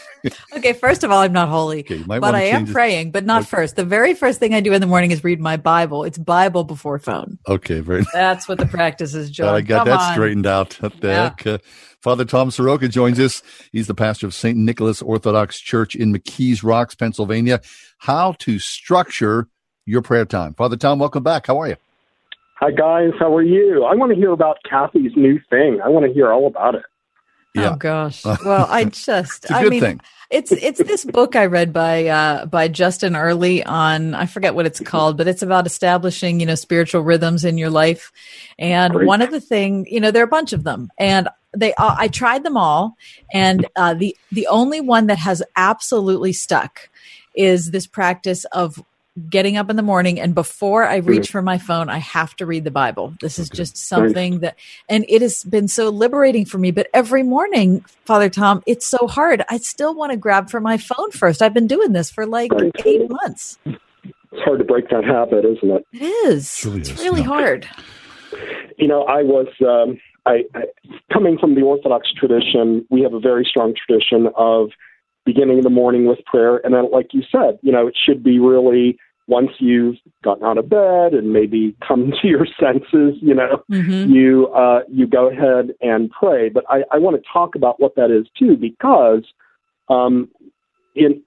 S3: okay, first of all, I'm not holy,
S2: might
S3: but I am
S2: it.
S3: praying, but not first. The very first thing I do in the morning is read my Bible. It's Bible before phone.
S2: Okay, very
S3: That's what the practice is, John.
S2: I got
S3: Come
S2: that
S3: on.
S2: straightened out.
S3: Yeah.
S2: Uh, Father Tom Soroka joins us. He's the pastor of St. Nicholas Orthodox Church in McKees Rocks, Pennsylvania. How to structure your prayer time. Father Tom, welcome back. How are you?
S25: Hi guys, how are you? I want to hear about Kathy's new thing. I want to hear all about it.
S3: Oh gosh. Well, I just
S25: It's a
S3: I
S25: good
S3: mean
S25: thing.
S3: it's it's this book I read by uh by Justin Earley on I forget what it's called, but it's about establishing, you know, spiritual rhythms in your life. And
S26: Great.
S3: one of the thing, you know, there are a bunch of them and they uh, I tried them all and uh the the only one that has absolutely stuck is this practice of getting up in the morning and before I reach for my phone, I have to read the Bible. This is just something that, and it has been so liberating for me. But every morning, Father Tom, it's so hard. I still want to grab for my phone first. I've been doing this for like eight months.
S25: It's hard to break that habit, isn't it?
S3: It is. it's really hard.
S25: You know, I was um, I, I coming from the Orthodox tradition. We have a very strong tradition of beginning the morning with prayer, and then, like you said, you know, it should be really once you've gotten out of bed and maybe come to your senses, you know,
S27: Mhm.
S25: you uh, you go ahead and pray. But I, I want to talk about what that is too, because um, in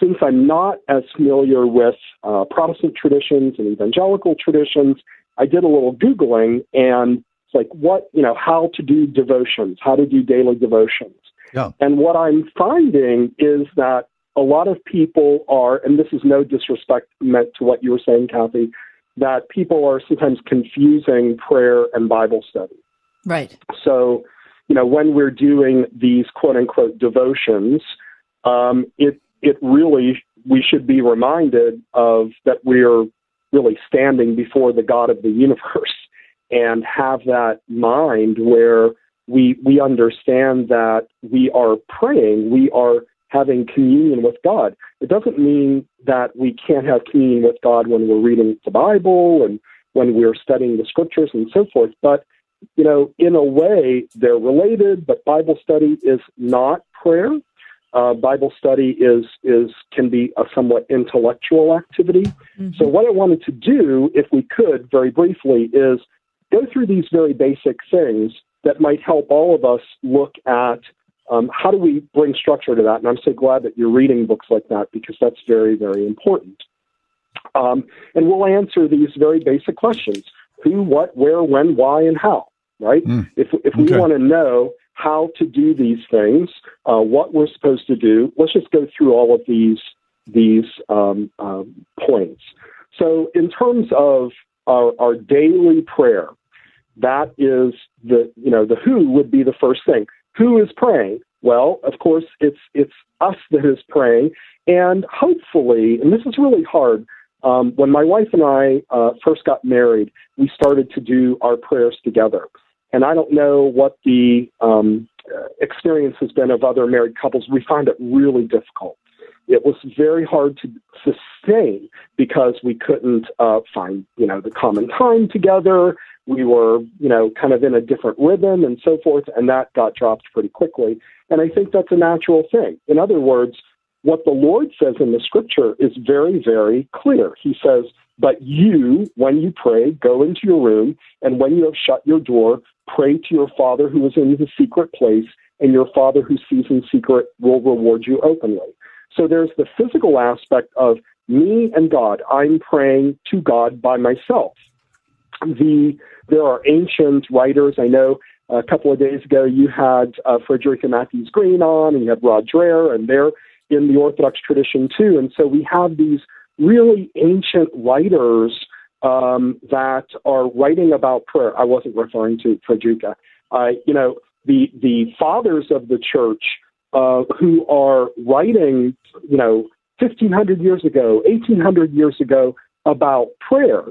S25: since I'm not as familiar with uh, Protestant traditions and evangelical traditions, I did a little googling and it's like what you know how to do devotions, how to do daily devotions.
S2: Yeah.
S25: And what I'm finding is that a lot of people are, and this is no disrespect meant to what you were saying, Kathy, that people are sometimes confusing prayer and Bible study.
S3: Right.
S25: So, you know, when we're doing these quote unquote devotions, um, it it really we should be reminded of that we're really standing before the God of the universe and have that mind where we we understand that we are praying, we are having communion with God. It doesn't mean that we can't have communion with God when we're reading the Bible and when we're studying the scriptures and so forth, but you know, in a way, they're related, but Bible study is not prayer. Uh, Bible study is is can be a somewhat intellectual activity. So, what I wanted to do, if we could, very briefly, is go through these very basic things that might help all of us look at um, how do we bring structure to that. And I'm so glad that you're reading books like that because that's very, very important. Um, and we'll answer these very basic questions: who, what, where, when, why, and how. Right? If if we
S2: Okay.
S25: want to know how to do these things, uh, what we're supposed to do, let's just go through all of these these um, um, points. So, in terms of our, our daily prayer, that is the you know the who would be the first thing. Who is praying? Well, of course, it's it's us that is praying, and hopefully, and this is really hard. Um, when my wife and I uh, first got married, we started to do our prayers together. And I don't know what the um, uh, experience has been of other married couples. We find it really difficult. It was very hard to sustain because we couldn't uh, find, you know, the common time together. We were, you know, kind of in a different rhythm and so forth, and that got dropped pretty quickly. And I think that's a natural thing. In other words, what the Lord says in the scripture is very, very clear. He says, But you, when you pray, go into your room, and when you have shut your door, pray to your Father who is in the secret place, and your Father who sees in secret will reward you openly. So there's the physical aspect of me and God. I'm praying to God by myself. The there are ancient writers. I know a couple of days ago you had uh, Frederica Mathewes Green on, and you had Rod Dreher, and they're in the Orthodox tradition too. And so we have these really ancient writers um, that are writing about prayer. I wasn't referring to Frederica. Uh, you know, the the fathers of the church uh, who are writing, you know, 1500 years ago, 1800 years ago about prayer.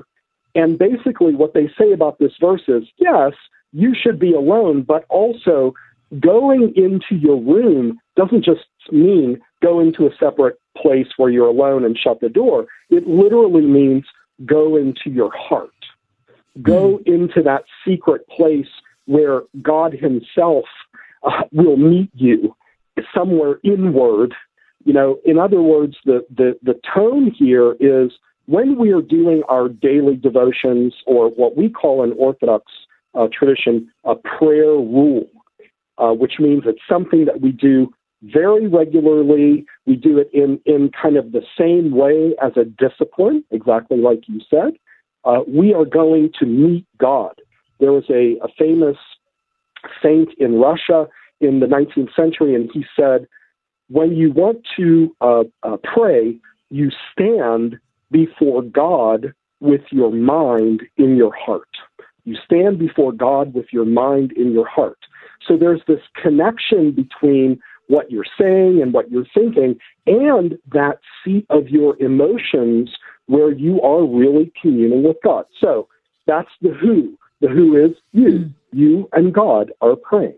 S25: And basically, what they say about this verse is yes, you should be alone, but also going into your room doesn't just mean go into a separate place where you're alone and shut the door. It literally means go into your heart. Go into that secret place where God Himself uh, will meet you somewhere inward. You know, in other words, the, the, the tone here is when we are doing our daily devotions or what we call in Orthodox uh, tradition a prayer rule, uh, which means it's something that we do very regularly. We do it in, in kind of the same way as a discipline, exactly like you said. Uh, we are going to meet God. There was a, a famous saint in Russia in the 19th century, and he said, when you want to uh, uh, pray, you stand before God with your mind in your heart. You stand before God with your mind in your heart. So there's this connection between what you're saying and what you're thinking and that seat of your emotions where you are really communing with God. So that's the who. The who is you. You and God are praying.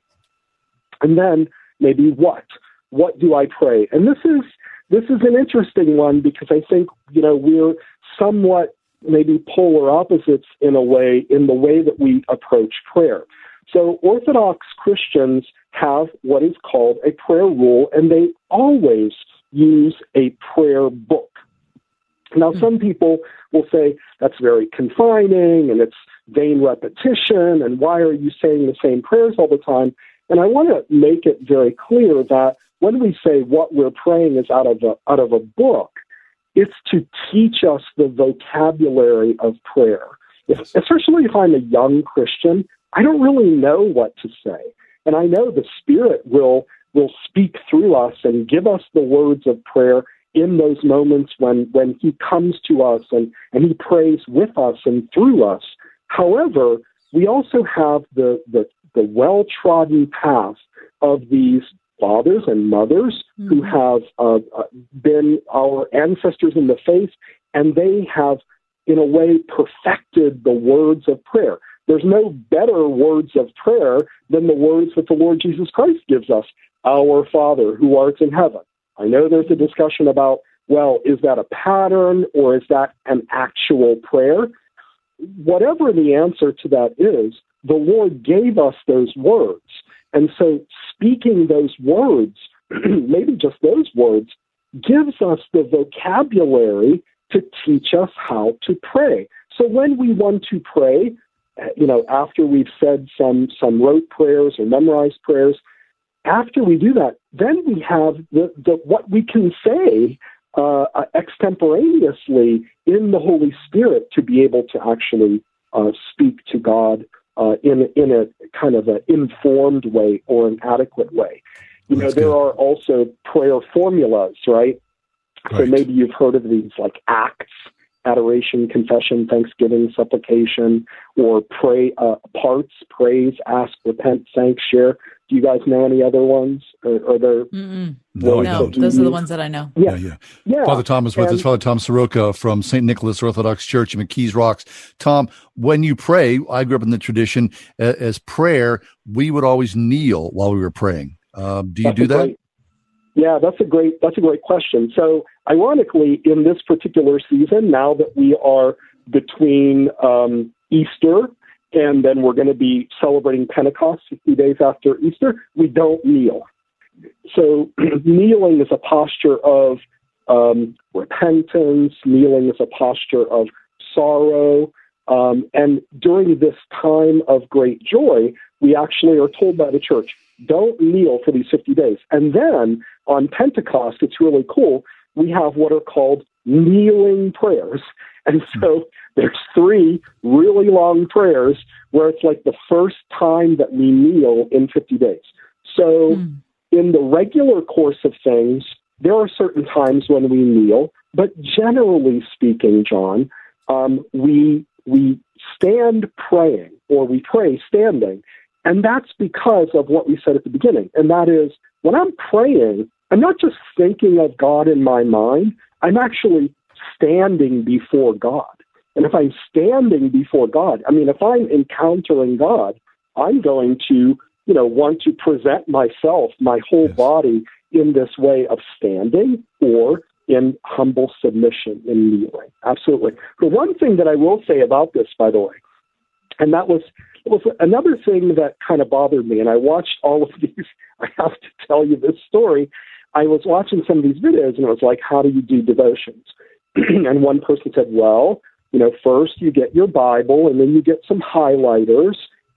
S25: And then maybe what? What do I pray? And this is this is an interesting one because I think, you know, we're somewhat maybe polar opposites in a way in the way that we approach prayer. So Orthodox Christians have what is called a prayer rule and they always use a prayer book. Now, some hmm. people will say that's very confining and it's vain repetition, and why are you saying the same prayers all the time? And I want to make it very clear that when we say what we're praying is out of a, out of a book, it's to teach us the vocabulary of prayer. If, especially if I'm a young Christian, I don't really know what to say. And I know the Spirit will will speak through us and give us the words of prayer in those moments when, when he comes to us and, and he prays with us and through us. However, we also have the, the, the well trodden path of these fathers and mothers mm-hmm. who have uh, uh, been our ancestors in the faith, and they have, in a way, perfected the words of prayer. There's no better words of prayer than the words that the Lord Jesus Christ gives us Our Father who art in heaven. I know there's a discussion about, well, is that a pattern or is that an actual prayer? Whatever the answer to that is, the Lord gave us those words. And so speaking those words, maybe just those words, gives us the vocabulary to teach us how to pray. So when we want to pray, you know, after we've said some some rote prayers or memorized prayers, after we do that, then we have the, the what we can say uh, extemporaneously in the Holy Spirit to be able to actually uh, speak to God uh, in in a kind of an informed way or an adequate way. You That's know, there good. are also prayer formulas, right? right? So maybe you've heard of these like acts adoration, confession, thanksgiving, supplication, or pray uh, parts, praise, ask, repent, thank, share. Do you guys know any other ones? Or, are there?
S3: No, no those are the ones that I know.
S25: Yeah,
S2: yeah. yeah. Father Thomas with and, us, Father Tom Soroka from St. Nicholas Orthodox Church in McKees Rocks. Tom, when you pray, I grew up in the tradition uh, as prayer, we would always kneel while we were praying. Uh, do you do that?
S25: Great, yeah, that's a great that's a great question. So, ironically, in this particular season, now that we are between um, Easter and then we're going to be celebrating Pentecost 50 days after Easter, we don't kneel. So, kneeling is a posture of um, repentance. Kneeling is a posture of sorrow. Um, and during this time of great joy, we actually are told by the church, don't kneel for these 50 days. And then on Pentecost, it's really cool. We have what are called kneeling prayers. And so there's three really long prayers where it's like the first time that we kneel in 50 days. So mm. in the regular course of things, there are certain times when we kneel, but generally speaking, John, um, we we stand praying or we pray standing, and that's because of what we said at the beginning, and that is when I'm praying, I'm not just thinking of God in my mind, I'm actually standing before God. And if I'm standing before God, I mean, if I'm encountering God, I'm going to, you know, want to present myself, my whole yes. body in this way of standing or in humble submission in kneeling. Absolutely. The one thing that I will say about this, by the way, and that was was another thing that kind of bothered me, and I watched all of these. I have to tell you this story. I was watching some of these videos, and it was like, how do you do devotions? and one person said, well, you know, first you get your Bible, and then you get some highlighters,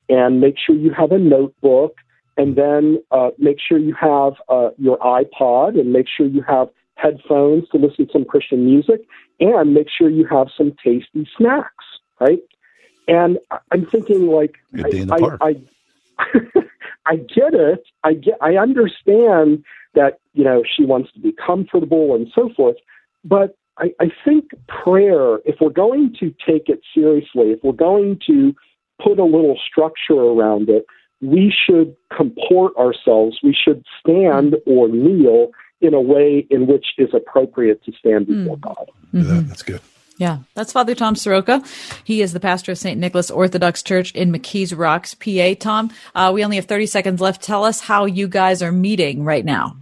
S25: and make sure you have a notebook, and then uh, make sure you have uh, your iPod, and make sure you have headphones to listen to some Christian music, and make sure you have some tasty snacks, right? And I'm thinking, like, I, I, I, I get it. I get. I understand that you know she wants to be comfortable and so forth. But I, I think prayer, if we're going to take it seriously, if we're going to put a little structure around it, we should comport ourselves. We should stand or kneel in a way in which is appropriate to stand before mm. God.
S2: Mm-hmm. that's good.
S3: Yeah, that's Father Tom Soroka. He is the pastor of St. Nicholas Orthodox Church in McKees Rocks, PA. Tom, uh, we only have 30 seconds left. Tell us how you guys are meeting right now.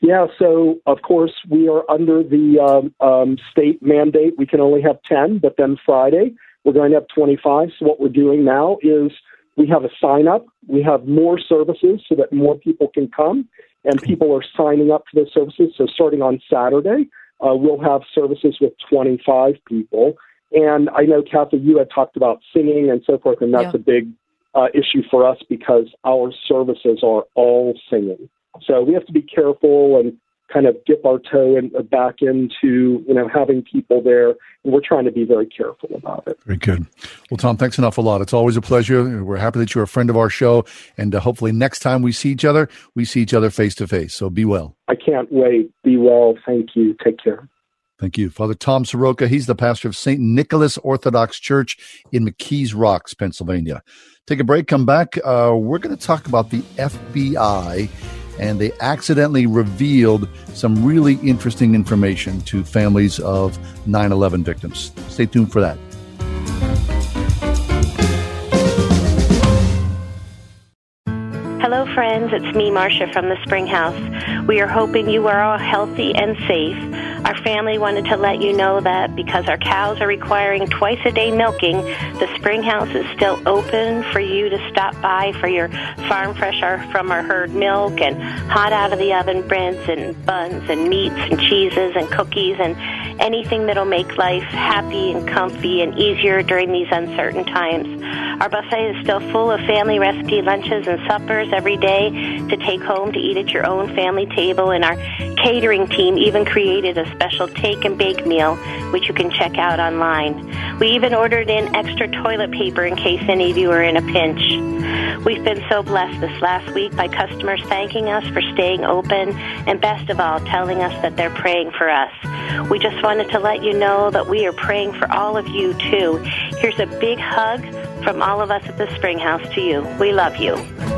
S25: Yeah, so of course we are under the um, um, state mandate. We can only have 10, but then Friday we're going to have 25. So what we're doing now is we have a sign up. We have more services so that more people can come, and people are signing up for those services. So starting on Saturday, uh, we'll have services with 25 people. And I know, Kathy, you had talked about singing and so forth, and that's
S3: Yeah.
S25: a big uh, issue for us because our services are all singing. So we have to be careful and kind of dip our toe in, back into you know having people there, and we're trying to be very careful about it.
S2: Very good. Well, Tom, thanks an awful lot. It's always a pleasure. We're happy that you're a friend of our show. And uh, hopefully, next time we see each other, we see each other face to face. So be well.
S25: I can't wait. Be well. Thank you. Take care.
S2: Thank you. Father Tom Soroka, he's the pastor of St. Nicholas Orthodox Church in McKees Rocks, Pennsylvania. Take a break, come back. Uh, we're going to talk about the FBI, and they accidentally revealed some really interesting information to families of 9 11 victims. Stay tuned for that.
S27: Hello, friends. It's me, Marcia from the Spring House. We are hoping you are all healthy and safe. Our family wanted to let you know that because our cows are requiring twice a day milking, the Spring House is still open for you to stop by for your farm fresh from our herd milk and hot out of the oven breads and buns and meats and cheeses and cookies and anything that'll make life happy and comfy and easier during these uncertain times. Our buffet is still full of family recipe lunches and suppers every day to take home to eat at your own family table, and our catering team even created a special take and bake meal, which you can check out online. We even ordered in extra toilet paper in case any of you are in a pinch. We've been so blessed this last week by customers thanking us for staying open and best of all, telling us that they're praying for us. We just wanted to let you know that we are praying for all of you too. Here's a big hug from all of us at the Spring House to you. We love you.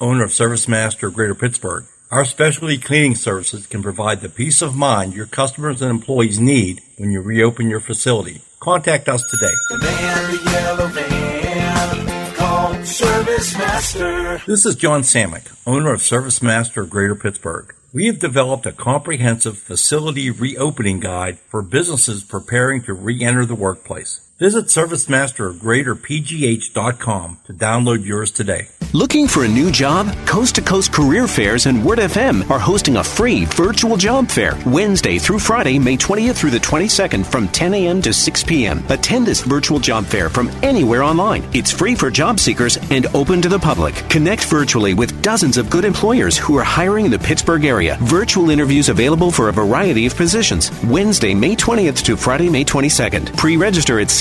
S12: owner of Service Master of Greater Pittsburgh. Our specialty cleaning services can provide the peace of mind your customers and employees need when you reopen your facility. Contact us today.
S28: The man, the yellow van, called.
S12: This is John Samick, owner of Service Master of Greater Pittsburgh. We have developed a comprehensive facility reopening guide for businesses preparing to re-enter the workplace. Visit ServiceMaster of to download yours today.
S20: Looking for a new job? Coast to Coast Career Fairs and Word FM are hosting a free virtual job fair Wednesday through Friday, May 20th through the 22nd from 10 a.m. to 6 p.m. Attend this virtual job fair from anywhere online. It's free for job seekers and open to the public. Connect virtually with dozens of good employers who are hiring in the Pittsburgh area. Virtual interviews available for a variety of positions. Wednesday, May 20th to Friday, May 22nd. Pre-register at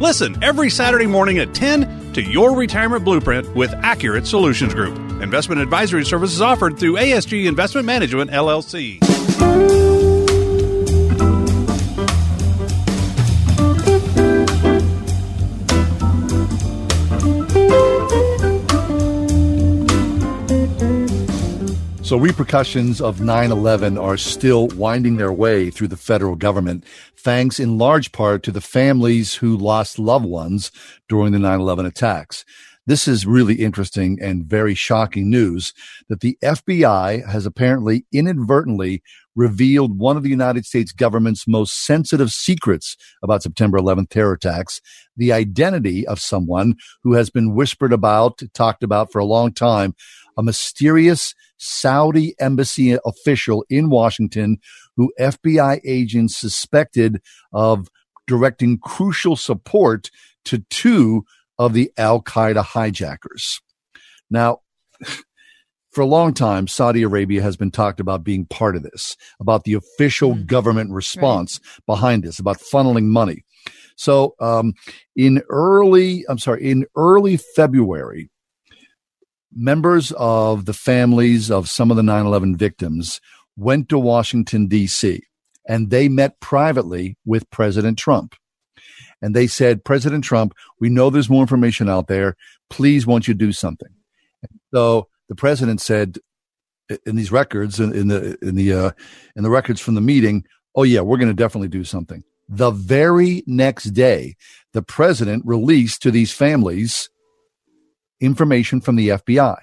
S29: Listen every Saturday morning at 10 to Your Retirement Blueprint with Accurate Solutions Group. Investment advisory services offered through ASG Investment Management, LLC.
S2: So, repercussions of 9 11 are still winding their way through the federal government, thanks in large part to the families who lost loved ones during the 9 11 attacks. This is really interesting and very shocking news that the FBI has apparently inadvertently revealed one of the United States government's most sensitive secrets about September 11th terror attacks, the identity of someone who has been whispered about, talked about for a long time, a mysterious Saudi embassy official in Washington who FBI agents suspected of directing crucial support to two of the Al Qaeda hijackers. Now, for a long time, Saudi Arabia has been talked about being part of this, about the official government response behind this, about funneling money. So, um, in early, I'm sorry, in early February, members of the families of some of the 9 11 victims went to Washington, D.C., and they met privately with President Trump. And they said, President Trump, we know there's more information out there. Please, won't you do something? So the president said in these records, in, in the in the uh, in the records from the meeting, oh yeah, we're going to definitely do something. The very next day, the president released to these families information from the FBI.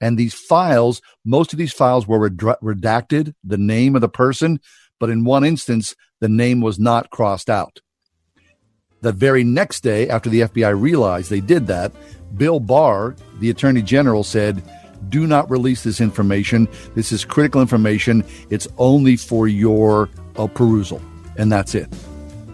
S2: And these files, most of these files were redacted, the name of the person, but in one instance, the name was not crossed out. The very next day, after the FBI realized they did that, Bill Barr, the Attorney General, said, Do not release this information. This is critical information. It's only for your uh, perusal. And that's it.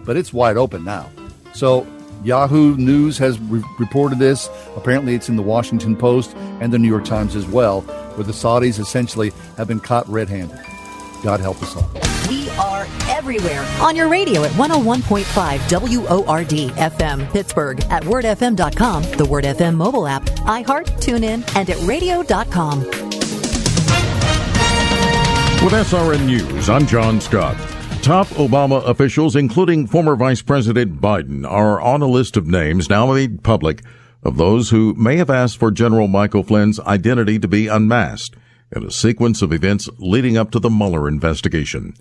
S2: But it's wide open now. So Yahoo News has re- reported this. Apparently, it's in the Washington Post and the New York Times as well, where the Saudis essentially have been caught red handed. God help us all.
S5: We are everywhere on your radio at 101.5 WORD FM Pittsburgh, at wordfm.com, the Word FM mobile app, iHeart, TuneIn, and at radio.com.
S30: With SRN News, I'm John Scott. Top Obama officials, including former Vice President Biden, are on a list of names now made public of those who may have asked for General Michael Flynn's identity to be unmasked in a sequence of events leading up to the Mueller investigation.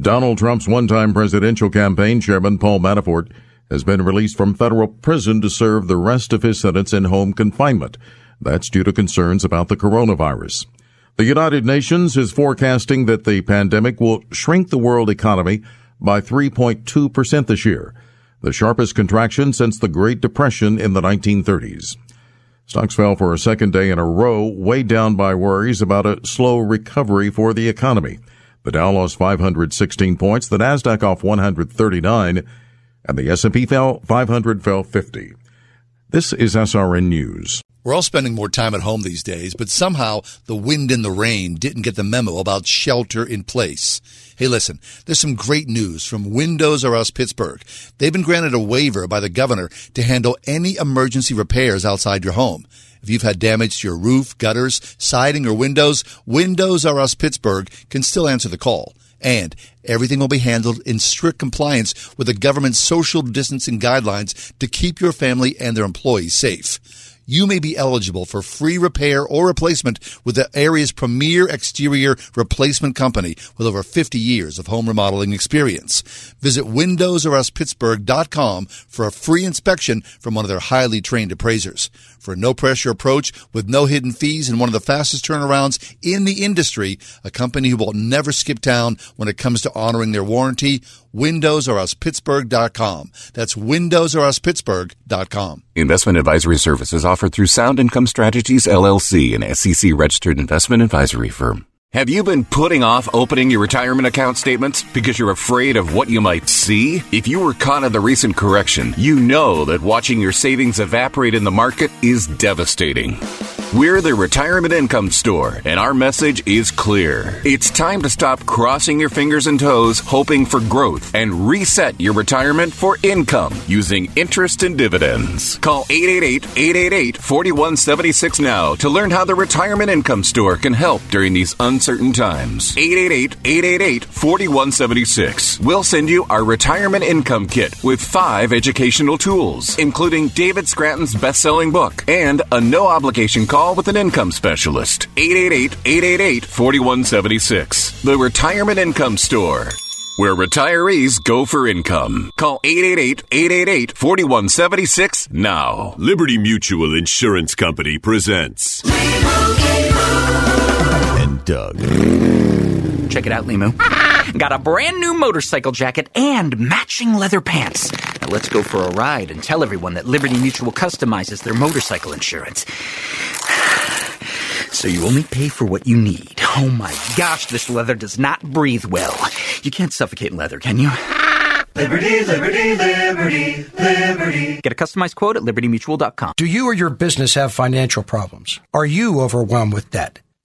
S30: Donald Trump's one-time presidential campaign chairman Paul Manafort has been released from federal prison to serve the rest of his sentence in home confinement. That's due to concerns about the coronavirus. The United Nations is forecasting that the pandemic will shrink the world economy by 3.2% this year, the sharpest contraction since the Great Depression in the 1930s. Stocks fell for a second day in a row, weighed down by worries about a slow recovery for the economy. The Dow lost 516 points, the Nasdaq off 139, and the S&P fell 500 fell 50. This is SRN News.
S2: We're all spending more time at home these days, but somehow the wind and the rain didn't get the memo about shelter in place. Hey, listen, there's some great news from Windows R Us Pittsburgh. They've been granted a waiver by the governor to handle any emergency repairs outside your home. If you've had damage to your roof, gutters, siding, or windows, Windows R Us Pittsburgh can still answer the call. And everything will be handled in strict compliance with the government's social distancing guidelines to keep your family and their employees safe you may be eligible for free repair or replacement with the area's premier exterior replacement company with over 50 years of home remodeling experience. Visit windowsruspittsburgh.com for a free inspection from one of their highly trained appraisers. For a no pressure approach with no hidden fees and one of the fastest turnarounds in the industry, a company who will never skip town when it comes to honoring their warranty, windowsruspittsburgh.com. That's windowsruspittsburgh.com.
S8: Investment advisory services offered through Sound Income Strategies LLC, an SEC registered investment advisory firm. Have you been putting off opening your retirement account statements because you're afraid of what you might see? If you were caught in the recent correction, you know that watching your savings evaporate in the market is devastating. We're the Retirement Income Store, and our message is clear. It's time to stop crossing your fingers and toes, hoping for growth, and reset your retirement for income using interest and dividends. Call 888-888-4176 now to learn how the Retirement Income Store can help during these uncertain times. 888-888-4176. We'll send you our Retirement Income Kit with five educational tools, including David Scranton's best-selling book and a no-obligation call with an income specialist. 888-888-4176. The Retirement Income Store. Where retirees go for income. Call 888-888-4176 now.
S31: Liberty Mutual Insurance Company presents
S32: and Doug.
S33: Check it out, Limu. Got a brand new motorcycle jacket and matching leather pants. Now let's go for a ride and tell everyone that Liberty Mutual customizes their motorcycle insurance. So you only pay for what you need. Oh my gosh, this leather does not breathe well. You can't suffocate in leather, can you?
S34: Liberty, liberty, liberty, liberty.
S33: Get a customized quote at libertymutual.com.
S35: Do you or your business have financial problems? Are you overwhelmed with debt?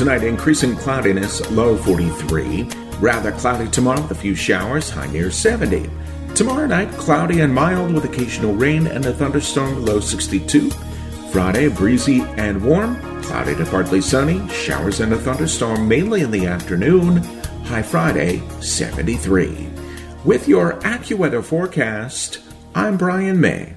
S36: Tonight, increasing cloudiness, low 43. Rather cloudy tomorrow with a few showers, high near 70. Tomorrow night, cloudy and mild with occasional rain and a thunderstorm, low 62. Friday, breezy and warm, cloudy to partly sunny, showers and a thunderstorm mainly in the afternoon, high Friday, 73. With your AccuWeather forecast, I'm Brian May.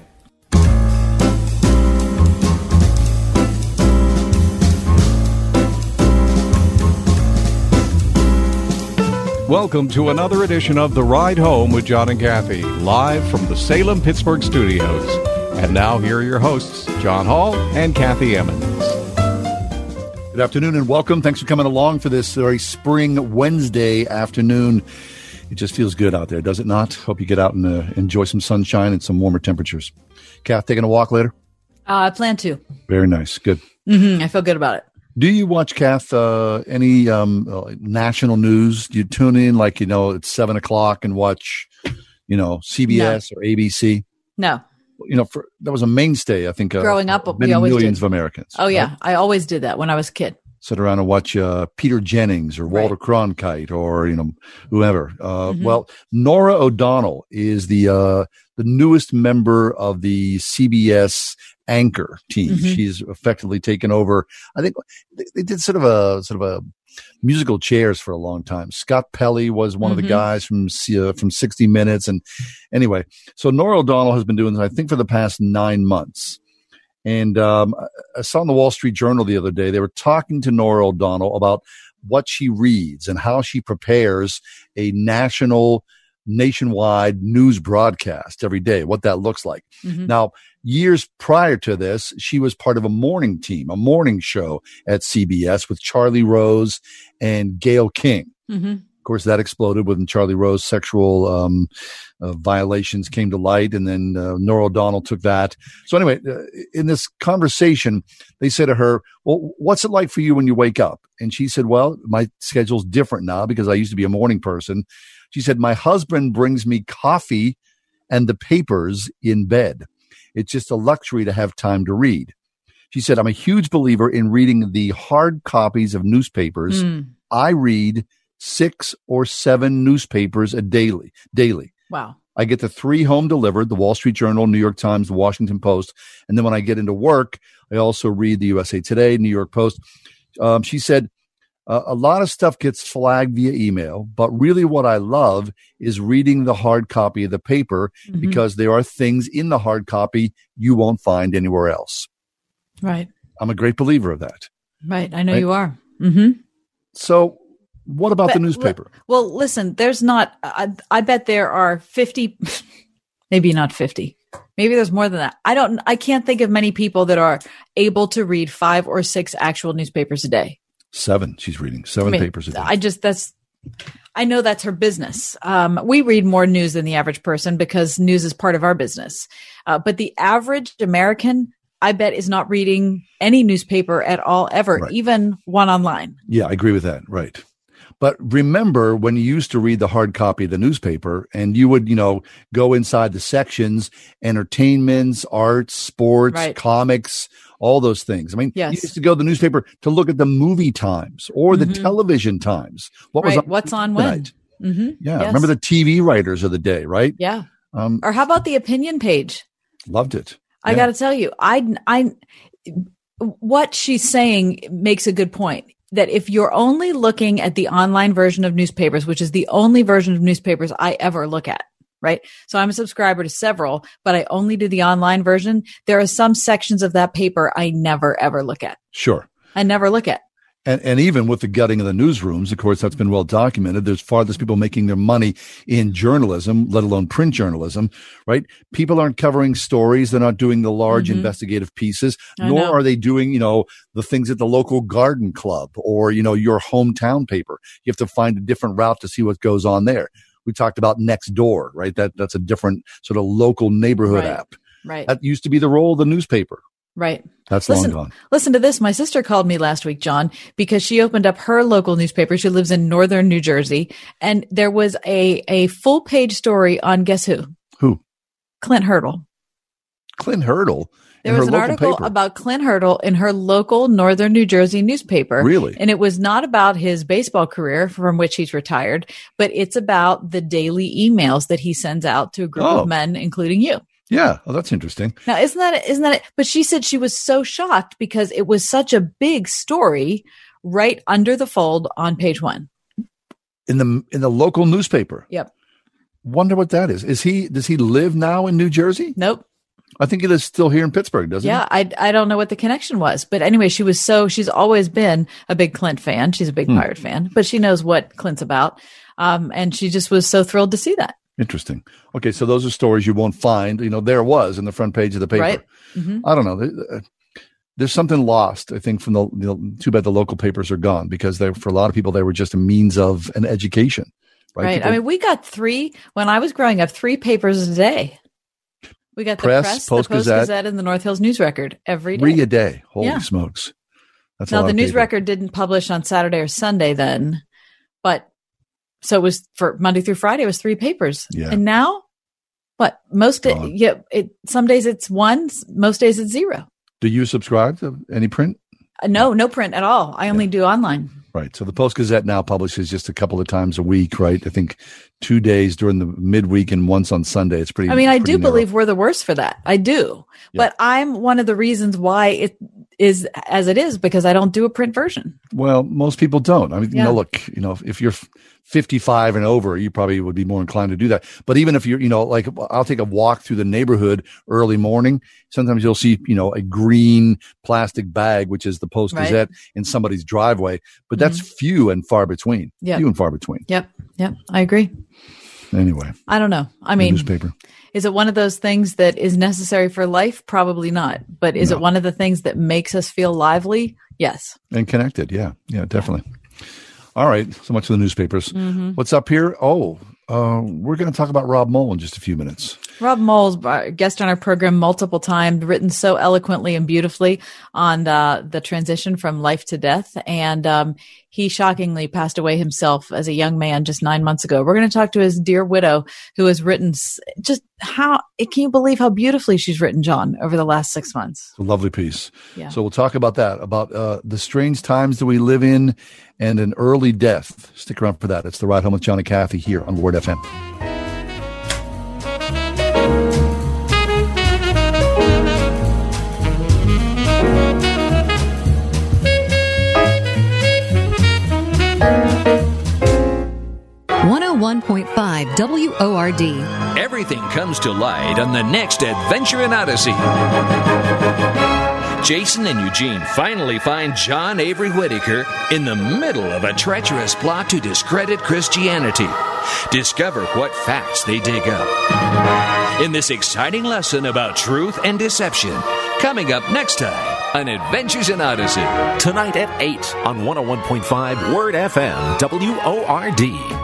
S29: Welcome to another edition of The Ride Home with John and Kathy, live from the Salem Pittsburgh studios. And now, here are your hosts, John Hall and Kathy Emmons.
S2: Good afternoon and welcome. Thanks for coming along for this very spring Wednesday afternoon. It just feels good out there, does it not? Hope you get out and uh, enjoy some sunshine and some warmer temperatures. Kath, taking a walk later?
S3: Uh, I plan to.
S2: Very nice. Good.
S3: hmm I feel good about it.
S2: Do you watch, Kath, uh, any um, uh, national news? Do you tune in like, you know, it's seven o'clock and watch, you know, CBS or ABC?
S3: No.
S2: You know, for, that was a mainstay, I think. Uh,
S3: Growing up,
S2: for
S3: we
S2: many
S3: always
S2: millions
S3: did.
S2: of Americans.
S3: Oh, yeah. I always did that when I was a kid.
S2: Sit around and watch uh, Peter Jennings or Walter Cronkite or you know whoever. Uh,
S3: Mhm.
S2: Well, Norah O'Donnell is the uh, the newest member of the CBS anchor team.
S3: Mhm.
S2: She's effectively taken over. I think they, they did sort of a sort of a musical chairs for a long time. Scott Pelley was one of
S3: Mhm.
S2: the guys from uh, from 60 Minutes, and anyway, so Norah O'Donnell has been doing this, I think, for the past nine months. And um, I- saw in the Wall Street Journal the other day, they were talking to Norah O'Donnell about what she reads and how she prepares a national, nationwide news broadcast every day, what that looks like.
S3: Mhm.
S2: Now, years prior to this, she was part of a morning team, a morning show at CBS with Charlie Rose and Gayle King.
S3: Mm-hmm.
S2: Of course, that exploded when Charlie Rose sexual um, uh, violations came to light, and then uh, Norah O'Donnell took that. So anyway, uh, in this conversation, they said to her, "Well, what's it like for you when you wake up?" And she said, "Well, my schedule's different now because I used to be a morning person." She said, "My husband brings me coffee and the papers in bed. It's just a luxury to have time to read." She said, "I'm a huge believer in reading the hard copies of newspapers.
S3: Mm.
S2: I read." Six or seven newspapers a daily daily
S3: Wow.
S2: i get the three home delivered the wall street journal new york times the washington post and then when i get into work i also read the usa today new york post um, she said uh, a lot of stuff gets flagged via email but really what i love is reading the hard copy of the paper
S3: Mhm.
S2: because there are things in the hard copy you won't find anywhere else
S3: Right.
S2: i'm a great believer of that
S3: Right. I know
S2: Right.
S3: you are. Mm-hmm.
S2: so what about the
S3: But-
S2: newspaper
S3: Well, listen, there's not, I, I bet there are 50, maybe not 50. Maybe there's more than that. I don't, I can't think of many people that are able to read five or six actual newspapers a day.
S2: seven she's reading seven
S3: I mean,
S2: papers a day
S3: I just, that's, I know that's her business. Um, we read more news than the average person because news is part of our business. Uh, but the average American, I bet, is not reading any newspaper at all ever, even one online.
S2: Yeah, I agree with that. Right. But remember when you used to read the hard copy of the newspaper and you would, you know, go inside the sections, entertainments, arts, sports,
S3: Right.
S2: comics, all those things. I mean,
S3: Yes.
S2: you used to go to the newspaper to look at the movie times or the
S3: Mhm.
S2: television times. What was on
S3: What's on when? Mm-hmm.
S2: Yeah. Remember the TV writers of the day, right?
S3: Yeah.
S2: Um,
S3: Or how about the opinion page?
S2: loved it.
S3: I
S2: Yeah.
S3: got to tell you, I, I, what she's saying makes a good point. That if you're only looking at the online version of newspapers, which is the only version of newspapers I ever look at, right? So I'm a subscriber to several, but I only do the online version. There are some sections of that paper I never ever look at.
S2: Sure.
S3: I never look at.
S2: And, and even with the gutting of the newsrooms, of course, that's been well documented. There's far less people making their money in journalism, let alone print journalism, right? People aren't covering stories. They're not doing the large
S3: Mhm.
S2: investigative pieces,
S3: I
S2: nor
S3: know.
S2: are they doing, you know, the things at the local garden club or, you know, your hometown paper. You have to find a different route to see what goes on there. We talked about Nextdoor, right? That, that's a different sort of local neighborhood
S3: Right.
S2: app.
S3: Right.
S2: That used to be the role of the newspaper.
S3: Right.
S2: That's
S3: listen,
S2: long gone.
S3: Listen to this. My sister called me last week, John, because she opened up her local newspaper. She lives in northern New Jersey, and there was a a full page story on guess who?
S2: Who?
S3: Clint Hurdle.
S2: Clint Hurdle.
S3: There was an article
S2: paper.
S3: about Clint Hurdle in her local northern New Jersey newspaper.
S2: Really?
S3: And it was not about his baseball career from which he's retired, but it's about the daily emails that he sends out to a group
S2: Oh.
S3: of men, including you.
S2: Yeah. Oh, that's interesting.
S3: Now, isn't that isn't that? But she said she was so shocked because it was such a big story right under the fold on page one.
S2: In the in the local newspaper.
S3: Yep.
S2: Wonder what that is. Is he does he live now in New Jersey?
S3: Nope.
S2: I think he lives still here in Pittsburgh, doesn't it
S3: Yeah, I I don't know what the connection was, but anyway, she was so she's always been a big Clint fan. She's a big
S2: Hmm.
S3: Pirate fan, but she knows what Clint's about, um, and she just was so thrilled to see that.
S2: Interesting. Okay, so those are stories you won't find. You know, there was in the front page of the paper.
S3: Right. Mhm.
S2: I don't know. There's something lost, I think, from the, the too bad the local papers are gone because they for a lot of people they were just a means of an education. Right.
S3: Right.
S2: People-
S3: I mean, we got three when I was growing up, three papers a day. We got the
S2: Press,
S3: press,
S2: Post
S3: the Post
S2: Gazette.
S3: And the North Hills News Record every day.
S2: three a day. Holy
S3: Yeah.
S2: smokes. That's
S3: now the News
S2: paper.
S3: Record didn't publish on Saturday or Sunday then, so it was for Monday through Friday. It was three papers,
S2: Yeah.
S3: and now what? Most yeah, it some days it's one, most days it's zero.
S2: Do you subscribe to any print?
S3: Uh, no, no print at all. I only do online.
S2: Right. So the Post Gazette now publishes just a couple of times a week, right? I think two days during the midweek and once on Sunday. It's pretty.
S3: I mean, I do
S2: narrow.
S3: believe we're the worst for that. I do. But I'm one of the reasons why it is as it is because I don't do a print version.
S2: Well, most people don't. I mean, you know, look, you know, if you're 55 and over, you probably would be more inclined to do that. But even if you're, you know, like I'll take a walk through the neighborhood early morning. Sometimes you'll see, you know, a green plastic bag, which is the Post
S3: Right.
S2: Gazette in somebody's driveway, but that's mm-hmm. few and far between.
S3: Yeah.
S2: Few and far between.
S3: Yep. Yep. I agree.
S2: Anyway,
S3: I don't know. I mean,
S2: newspaper.
S3: Is it one of those things that is necessary for life? Probably not. But is it one of the things that makes us feel lively? Yes.
S2: and connected. Yeah, yeah, definitely. All right, so much for the newspapers.
S3: Mhm.
S2: What's up here? Oh, uh, we're going to talk about Rob Moll in just a few minutes.
S3: Rob Moll's, uh, guest on our program multiple times, written so eloquently and beautifully on the, the transition from life to death. And um, he shockingly passed away himself as a young man just nine months ago. We're going to talk to his dear widow who has written just how, can you believe how beautifully she's written, John, over the last six months?
S2: It's a lovely piece.
S3: Yeah.
S2: So we'll talk about that, about uh, the strange times that we live in and an early death. Stick around for that. It's the Ride Home with John and Kathy here on Word FM.
S5: One hundred one point five WORD.
S37: Everything comes to light on the next adventure in Odyssey. Jason and Eugene finally find John Avery Whitaker in the middle of a treacherous plot to discredit Christianity. Discover what facts they dig up. In this exciting lesson about truth and deception, coming up next time on Adventures in Odyssey.
S38: Tonight at 8 on 101.5 Word FM WORD.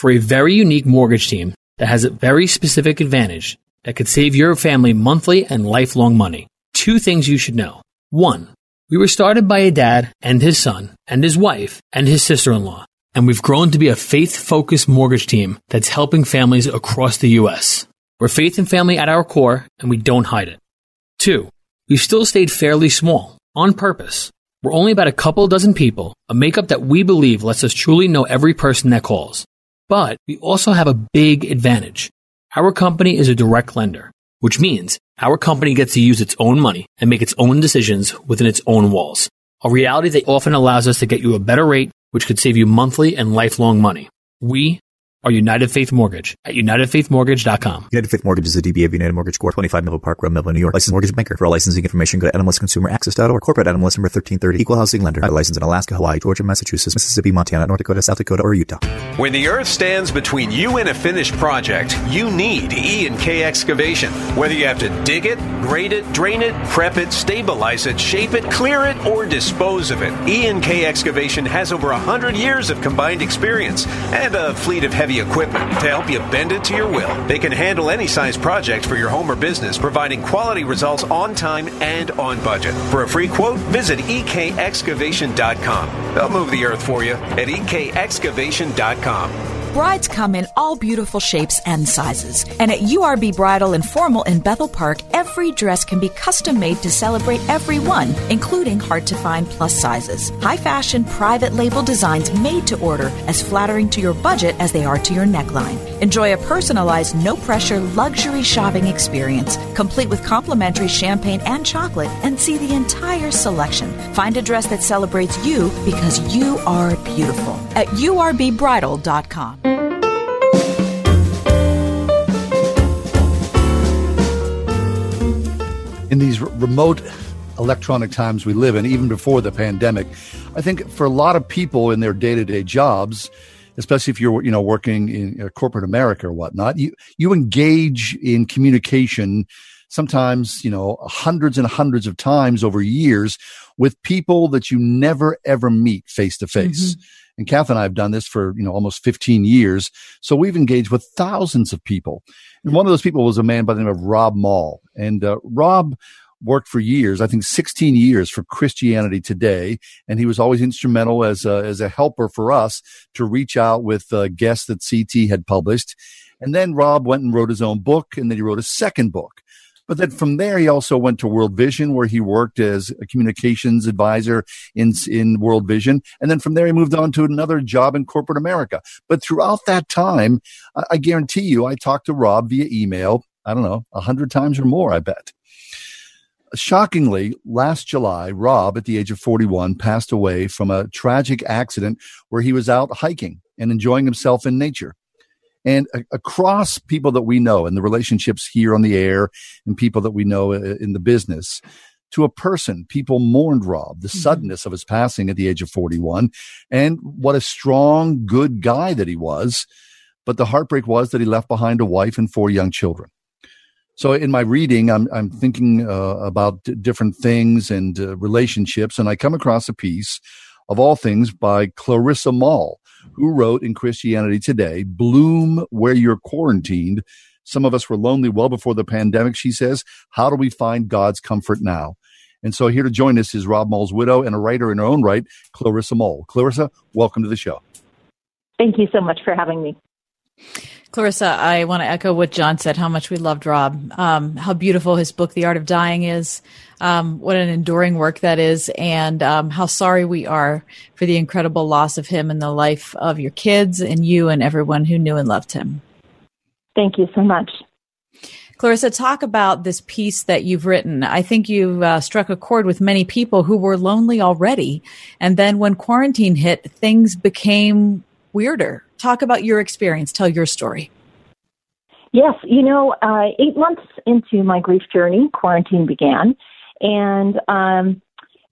S39: for a very unique mortgage team that has a very specific advantage that could save your family monthly and lifelong money. Two things you should know. One, we were started by a dad and his son and his wife and his sister-in-law, and we've grown to be a faith-focused mortgage team that's helping families across the U.S. We're faith and family at our core, and we don't hide it. Two, we've still stayed fairly small on purpose We're only about a couple dozen people, a makeup that we believe lets us truly know every person that calls. But we also have a big advantage. Our company is a direct lender, which means our company gets to use its own money and make its own decisions within its own walls. A reality that often allows us to get you a better rate, which could save you monthly and lifelong money. We are United Faith Mortgage at UnitedFaithMortgage.com.
S40: United Faith Mortgage is a DBA of United Mortgage Corp. 25 Melville Park Road, Melville, New York. Licensed mortgage banker. For all licensing information, go to NMLSConsumerAccess.org. Corporate NMLS number 1330. Equal housing lender. License in Alaska, Hawaii, Georgia, Massachusetts, Mississippi, Montana, North Dakota, South Dakota, or Utah.
S41: When the earth stands between you and a finished project, you need E&K Excavation. Whether you have to dig it, grade it, drain it, prep it, stabilize it, shape it, clear it, or dispose of it, E&K Excavation has over 100 years of combined experience and a fleet of heavy equipment to help you bend it to your will. They can handle any size project for your home or business, providing quality results on time and on budget. For a free quote, visit ekexcavation.com. They'll move the earth for you at ekexcavation.com.
S42: Brides come in all beautiful shapes and sizes. And at URB Bridal and Formal in Bethel Park, every dress can be custom made to celebrate everyone, including hard to find plus sizes. High fashion, private label designs made to order, as flattering to your budget as they are to your neckline. Enjoy a personalized, no pressure luxury shopping experience, complete with complimentary champagne and chocolate, and see the entire selection. Find a dress that celebrates you because you are beautiful at urbbridal.com.
S2: in these remote electronic times we live in, even before the pandemic, I think for a lot of people in their day to day jobs, especially if you're you know working in uh, corporate America or whatnot, you you engage in communication sometimes you know hundreds and hundreds of times over years with people that you never ever meet face to face. And Kath and I have done this for you know almost 15 years, so we've engaged with thousands of people. And one of those people was a man by the name of Rob Moll, and uh, Rob worked for years, I think 16 years for Christianity Today, and he was always instrumental as a, as a helper for us to reach out with uh, guests that CT had published. And then Rob went and wrote his own book, and then he wrote a second book. But then from there, he also went to World Vision, where he worked as a communications advisor in, in World Vision. And then from there, he moved on to another job in corporate America. But throughout that time, I, I guarantee you, I talked to Rob via email, I don't know, a hundred times or more, I bet. Shockingly, last July, Rob, at the age of 41, passed away from a tragic accident where he was out hiking and enjoying himself in nature. And a- across people that we know and the relationships here on the air and people that we know uh, in the business, to a person, people mourned Rob, the suddenness of his passing at the age of 41, and what a strong, good guy that he was. But the heartbreak was that he left behind a wife and four young children. So in my reading, I'm I'm thinking uh, about d- different things and uh, relationships, and I come across a piece of all things by Clarissa Moll, who wrote in Christianity Today, "Bloom where you're quarantined." Some of us were lonely well before the pandemic. She says, "How do we find God's comfort now?" And so here to join us is Rob Moll's widow and a writer in her own right, Clarissa Moll. Clarissa, welcome to the show.
S43: Thank you so much for having me.
S3: Clarissa, I want to echo what John said, how much we loved Rob, um, how beautiful his book, The Art of Dying, is, um, what an enduring work that is, and um, how sorry we are for the incredible loss of him in the life of your kids and you and everyone who knew and loved him.
S43: Thank you so much.
S3: Clarissa, talk about this piece that you've written. I think you've uh, struck a chord with many people who were lonely already. And then when quarantine hit, things became weirder. Talk about your experience. Tell your story.
S43: Yes, you know, uh, eight months into my grief journey, quarantine began, and um,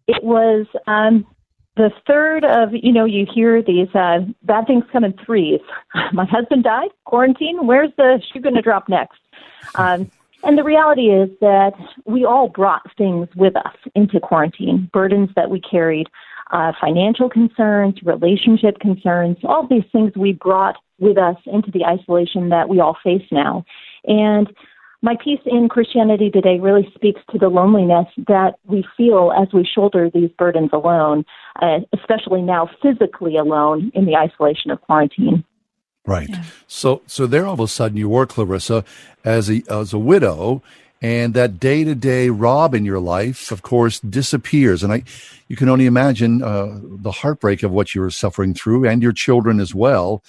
S43: it was um, the third of you know you hear these uh, bad things come in threes. my husband died, quarantine. Where's the shoe going to drop next? Um, and the reality is that we all brought things with us into quarantine, burdens that we carried, uh, financial concerns, relationship concerns, all these things we brought with us into the isolation that we all face now. And my piece in Christianity Today really speaks to the loneliness that we feel as we shoulder these burdens alone, uh, especially now physically alone in the isolation of quarantine.
S2: Right. So, so there all of a sudden you were Clarissa as a as a widow, and that day to day Rob in your life, of course, disappears. And I, you can only imagine uh, the heartbreak of what you were suffering through, and your children as well.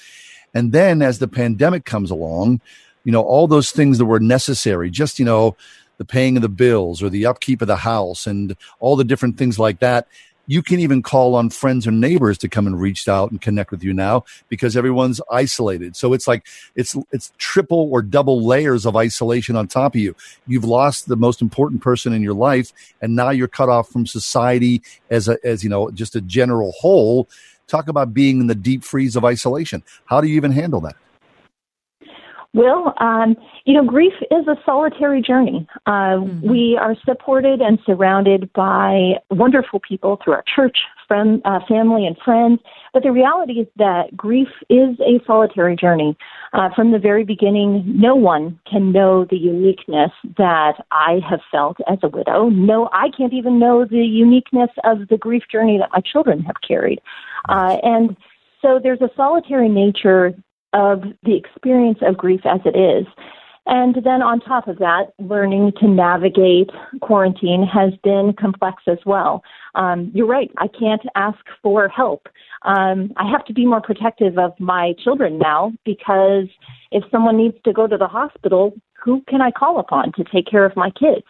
S2: And then as the pandemic comes along, you know, all those things that were necessary, just, you know, the paying of the bills or the upkeep of the house and all the different things like that. You can even call on friends or neighbors to come and reach out and connect with you now because everyone's isolated. So it's like it's it's triple or double layers of isolation on top of you. You've lost the most important person in your life, and now you're cut off from society as a as you know just a general whole. Talk about being in the deep freeze of isolation. How do you even handle that?
S43: Well, um, you know, grief is a solitary journey. Uh, mm-hmm. We are supported and surrounded by wonderful people through our church, friend, uh, family, and friends. But the reality is that grief is a solitary journey. Uh, from the very beginning, no one can know the uniqueness that I have felt as a widow. No, I can't even know the uniqueness of the grief journey that my children have carried. Uh, and so there's a solitary nature of the experience of grief as it is. And then on top of that, learning to navigate quarantine has been complex as well. Um, you're right. I can't ask for help. Um, I have to be more protective of my children now because if someone needs to go to the hospital, who can I call upon to take care of my kids?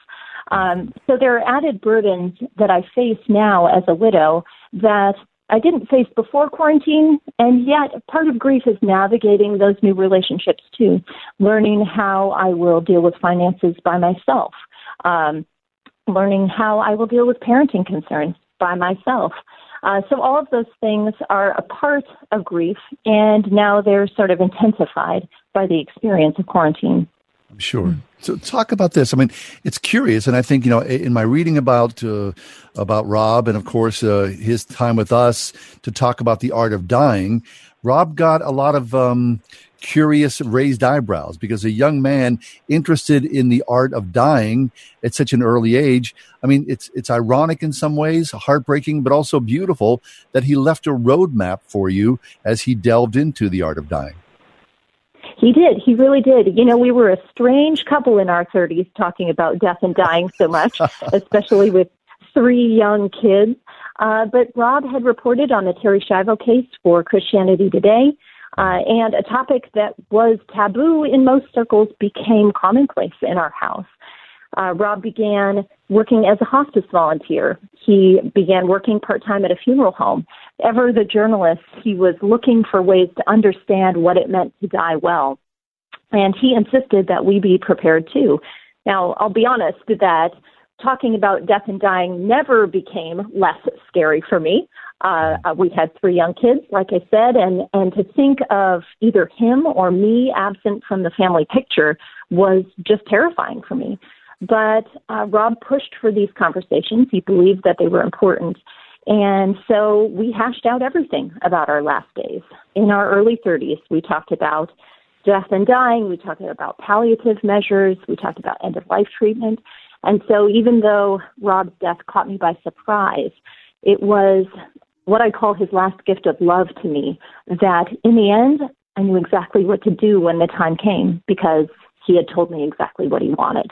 S43: Um, so there are added burdens that I face now as a widow that I didn't face before quarantine, and yet part of grief is navigating those new relationships too, learning how I will deal with finances by myself, um, learning how I will deal with parenting concerns by myself. Uh, so all of those things are a part of grief, and now they're sort of intensified by the experience of quarantine.
S2: Sure. So talk about this. I mean, it's curious, and I think you know, in my reading about uh, about Rob, and of course uh, his time with us to talk about the art of dying, Rob got a lot of um, curious raised eyebrows because a young man interested in the art of dying at such an early age. I mean, it's it's ironic in some ways, heartbreaking, but also beautiful that he left a roadmap for you as he delved into the art of dying.
S43: He did. He really did. You know, we were a strange couple in our 30s talking about death and dying so much, especially with three young kids. Uh, but Rob had reported on the Terri Schiavo case for Christianity Today, uh, and a topic that was taboo in most circles became commonplace in our house. Uh, Rob began working as a hospice volunteer. He began working part time at a funeral home. Ever the journalist, he was looking for ways to understand what it meant to die well. And he insisted that we be prepared too. Now, I'll be honest that talking about death and dying never became less scary for me. Uh, we had three young kids, like I said, and, and to think of either him or me absent from the family picture was just terrifying for me. But uh, Rob pushed for these conversations. He believed that they were important. And so we hashed out everything about our last days. In our early 30s, we talked about death and dying, we talked about palliative measures, we talked about end of life treatment. And so even though Rob's death caught me by surprise, it was what I call his last gift of love to me, that in the end, I knew exactly what to do when the time came because he had told me exactly what he wanted.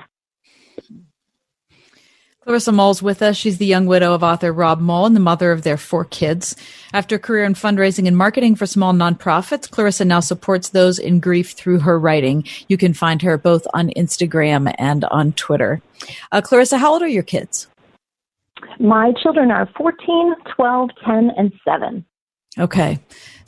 S3: Clarissa Moll's with us. She's the young widow of author Rob Moll and the mother of their four kids. After a career in fundraising and marketing for small nonprofits, Clarissa now supports those in grief through her writing. You can find her both on Instagram and on Twitter. Uh, Clarissa, how old are your kids?
S43: My children are 14, 12, 10, and 7.
S3: Okay.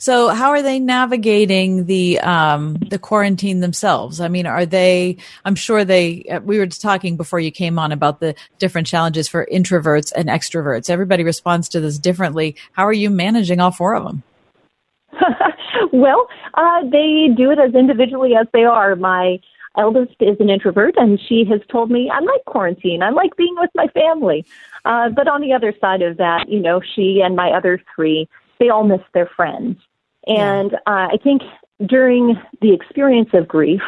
S3: So how are they navigating the um, the quarantine themselves? I mean, are they? I'm sure they. Uh, we were talking before you came on about the different challenges for introverts and extroverts. Everybody responds to this differently. How are you managing all four of them?
S43: well, uh, they do it as individually as they are. My eldest is an introvert, and she has told me, I like quarantine. I like being with my family. Uh, but on the other side of that, you know, she and my other three they all miss their friends. And uh, I think during the experience of grief,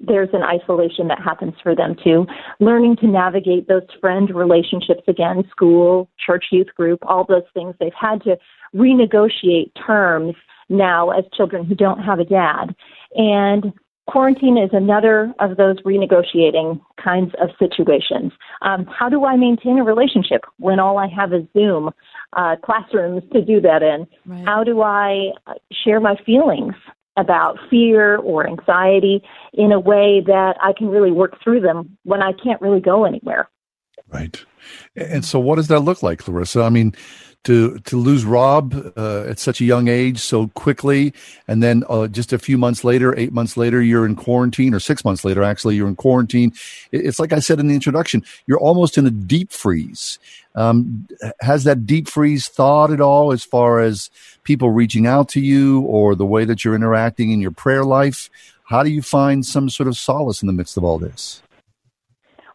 S43: there's an isolation that happens for them too. Learning to navigate those friend relationships again, school, church youth group, all those things. They've had to renegotiate terms now as children who don't have a dad. And quarantine is another of those renegotiating kinds of situations. Um, how do I maintain a relationship when all I have is Zoom uh, classrooms to do that in? Right. How do I share my feelings about fear or anxiety in a way that I can really work through them when I can't really go anywhere?
S2: Right. And so, what does that look like, Clarissa? I mean, to to lose Rob uh, at such a young age so quickly, and then uh, just a few months later, eight months later, you're in quarantine, or six months later, actually, you're in quarantine. It's like I said in the introduction, you're almost in a deep freeze. Um, has that deep freeze thawed at all as far as people reaching out to you or the way that you're interacting in your prayer life? How do you find some sort of solace in the midst of all this?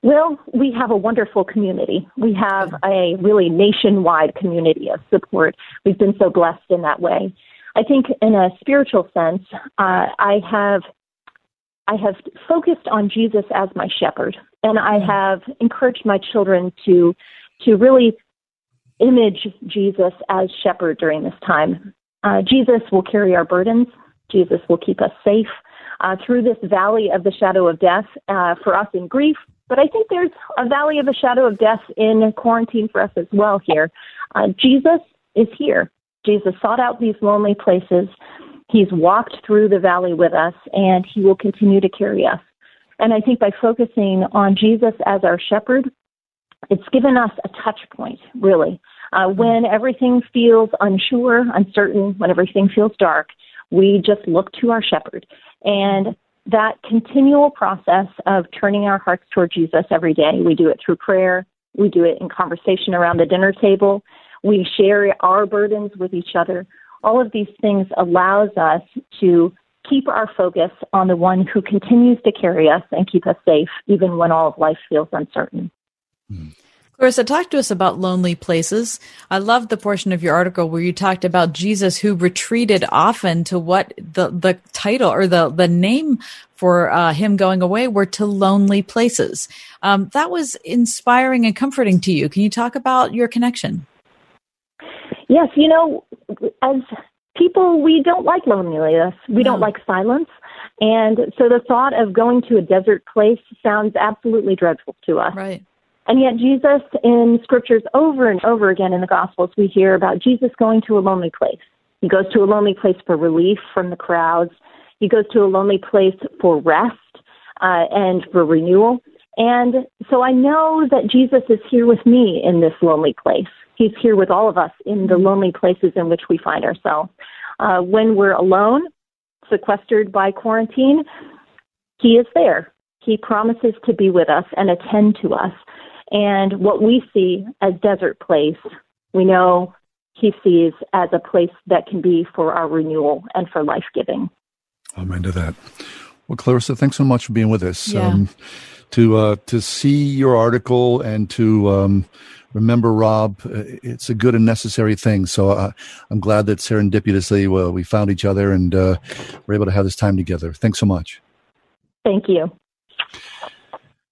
S43: Well, we have a wonderful community. We have a really nationwide community of support. We've been so blessed in that way. I think, in a spiritual sense, uh, I have I have focused on Jesus as my shepherd, and I mm. have encouraged my children to to really image Jesus as shepherd during this time. Uh, Jesus will carry our burdens. Jesus will keep us safe uh, through this valley of the shadow of death uh, for us in grief, but I think there's a valley of the shadow of death in quarantine for us as well here. Uh, Jesus is here. Jesus sought out these lonely places. He's walked through the valley with us, and he will continue to carry us. And I think by focusing on Jesus as our shepherd, it's given us a touch point, really. Uh, when everything feels unsure, uncertain, when everything feels dark, we just look to our shepherd. And that continual process of turning our hearts toward Jesus every day. We do it through prayer. We do it in conversation around the dinner table. We share our burdens with each other. All of these things allows us to keep our focus on the one who continues to carry us and keep us safe even when all of life feels uncertain.
S3: Mm. Clarissa, talk to us about lonely places. I love the portion of your article where you talked about Jesus who retreated often to what the, the title or the, the name for uh, him going away were to lonely places. Um, that was inspiring and comforting to you. Can you talk about your connection?
S43: Yes, you know, as people, we don't like loneliness. We no. don't like silence. And so the thought of going to a desert place sounds absolutely dreadful to us.
S3: Right.
S43: And yet, Jesus, in scriptures over and over again in the Gospels, we hear about Jesus going to a lonely place. He goes to a lonely place for relief from the crowds. He goes to a lonely place for rest uh, and for renewal. And so I know that Jesus is here with me in this lonely place. He's here with all of us in the lonely places in which we find ourselves. Uh, when we're alone, sequestered by quarantine, He is there. He promises to be with us and attend to us. And what we see as desert place, we know he sees as a place that can be for our renewal and for life giving.
S2: Amen to that. Well, Clarissa, thanks so much for being with us.
S3: Yeah. Um,
S2: to uh, to see your article and to um, remember Rob, uh, it's a good and necessary thing. So uh, I'm glad that serendipitously well, we found each other and uh, we're able to have this time together. Thanks so much.
S43: Thank you.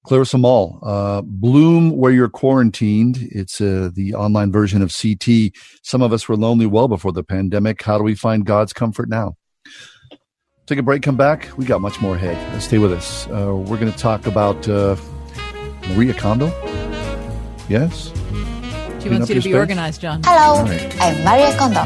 S2: Clarissa Moll, uh, Bloom Where You're Quarantined. It's uh, the online version of CT. Some of us were lonely well before the pandemic. How do we find God's comfort now? Take a break, come back. We got much more ahead. Stay with us. Uh, we're going to talk about uh, Marie Kondo. Yes?
S3: She wants you to be space? organized, John.
S44: Hello, right. I'm Maria
S45: Kondo.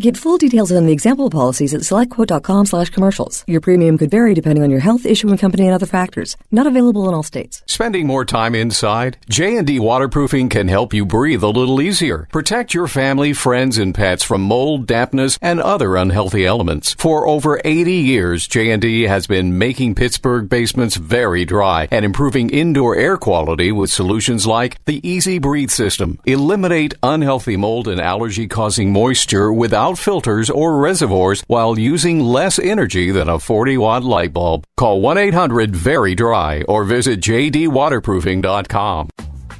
S46: Get full details on the example policies at selectquote.com slash commercials. Your premium could vary depending on your health, issuing company, and other factors. Not available in all states.
S47: Spending more time inside? J&D Waterproofing can help you breathe a little easier. Protect your family, friends, and pets from mold, dampness, and other unhealthy elements. For over 80 years, J&D has been making Pittsburgh basements very dry and improving indoor air quality with solutions like the EZ Breathe system. Eliminate unhealthy mold and allergy causing moisture without filters or reservoirs while using less energy than a 40 watt light bulb. Call 1 800 Very Dry or visit jdwaterproofing.com.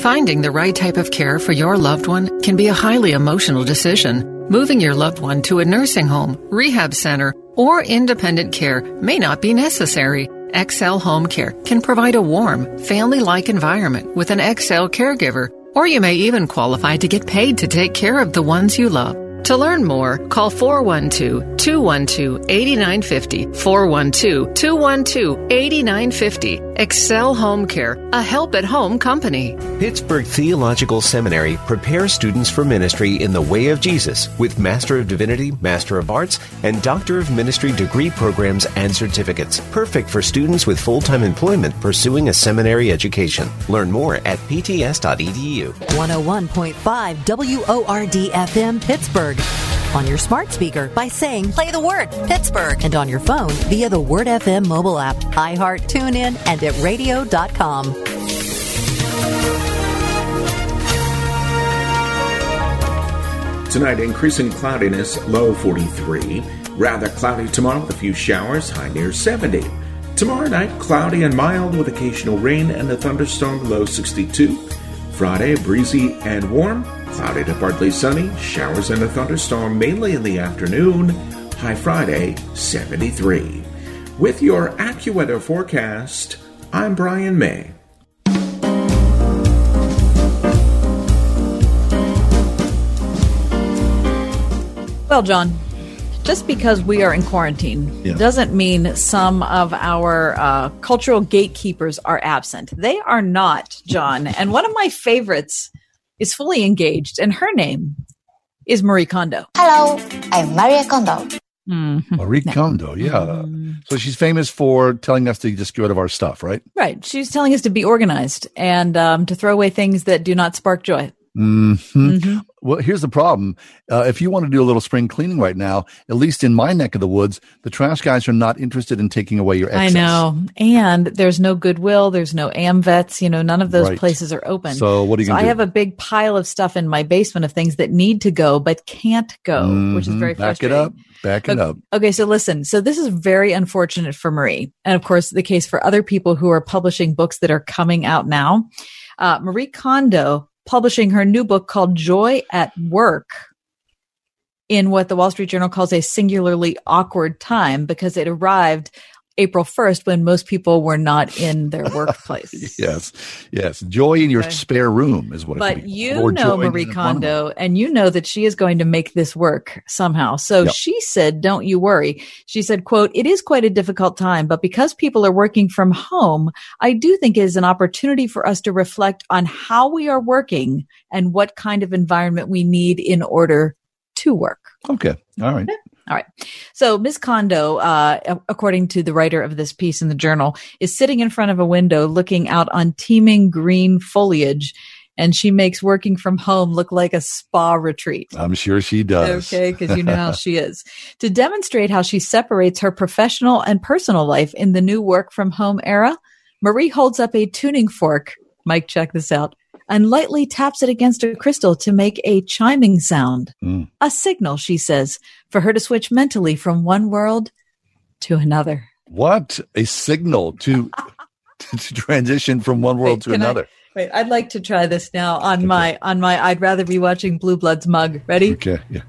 S48: Finding the right type of care for your loved one can be a highly emotional decision. Moving your loved one to a nursing home, rehab center, or independent care may not be necessary. XL Home Care can provide a warm, family like environment with an XL caregiver, or you may even qualify to get paid to take care of the ones you love. To learn more, call 412 212 8950. 412 212 8950. XL Home Care, a help at home company.
S49: Pittsburgh Theological Seminary prepares students for ministry in the way of Jesus with Master of Divinity, Master of Arts, and Doctor of Ministry degree programs and certificates. Perfect for students with full time employment pursuing a seminary education. Learn more at pts.edu.
S5: 101.5 WORD FM Pittsburgh. On your smart speaker by saying play the word Pittsburgh and on your phone via the Word FM mobile app, iHeart, TuneIn, and at radio.com.
S36: Tonight, increasing cloudiness, low 43. Rather cloudy tomorrow with a few showers, high near 70. Tomorrow night, cloudy and mild with occasional rain and a thunderstorm, low 62. Friday, breezy and warm, cloudy to partly sunny, showers and a thunderstorm mainly in the afternoon, high Friday, 73. With your AccuWeather forecast, I'm Brian May.
S3: Well, John, just because we are in quarantine
S2: Yeah.
S3: doesn't mean some of our uh, cultural gatekeepers are absent. They are not, John. and one of my favorites is fully engaged, and her name is Marie Kondo.
S44: Hello, I'm Maria Kondo.
S2: Marie Kondo, yeah. So she's famous for telling us to just get rid of our stuff, right?
S3: Right. She's telling us to be organized and um, to throw away things that do not spark joy.
S2: hmm
S3: Mm-hmm.
S2: Well, here's the problem. Uh, if you want to do a little spring cleaning right now, at least in my neck of the woods, the trash guys are not interested in taking away your
S3: I know. And there's no Goodwill, there's no AmVets, you know, none of those
S2: Right.
S3: places are open.
S2: So what are you
S3: So? I
S2: do?
S3: have a big pile of stuff in my basement of things that need to go but can't go, which is
S2: Mhm.
S3: very
S2: Back it up. Back it
S3: Okay-
S2: up.
S3: Okay, so listen. So this is very unfortunate for Marie, and of course, the case for other people who are publishing books that are coming out now. Uh, Marie Kondo publishing her new book called Joy at Work in what the Wall Street Journal calls a singularly awkward time because it arrived April 1st when most people were not in their workplace.
S2: Yes, yes. Joy in your
S3: Okay.
S2: spare room is what it
S3: But you
S2: Or
S3: know Marie. Kondo, and you know that she is going to make this work somehow. So
S2: Yep.
S3: she said, "Don't you worry." She said, "quote It is quite a difficult time, but because people are working from home, I do think it is an opportunity for us to reflect on how we are working and what kind of environment we need in order to work."
S2: Okay. All right.
S3: All right. So Ms. Kondo, uh, according to the writer of this piece in the journal, is sitting in front of a window looking out on teeming green foliage, and she makes working from home look like a spa retreat.
S2: I'm sure she does.
S3: Okay, because you know how she is. To demonstrate how she separates her professional and personal life in the new work from home era, Marie holds up a tuning fork. Mike, check this out. And lightly taps it against a crystal to make a chiming sound.
S2: Mm.
S3: A signal, she says, for her to switch mentally from one world to another.
S2: What a signal to to transition from one world
S3: Wait,
S2: to
S3: can I-
S2: another.
S3: wait, I'd like to try this now on my on my I'd rather be watching Blue Bloods mug. Ready?
S2: Okay. Yeah.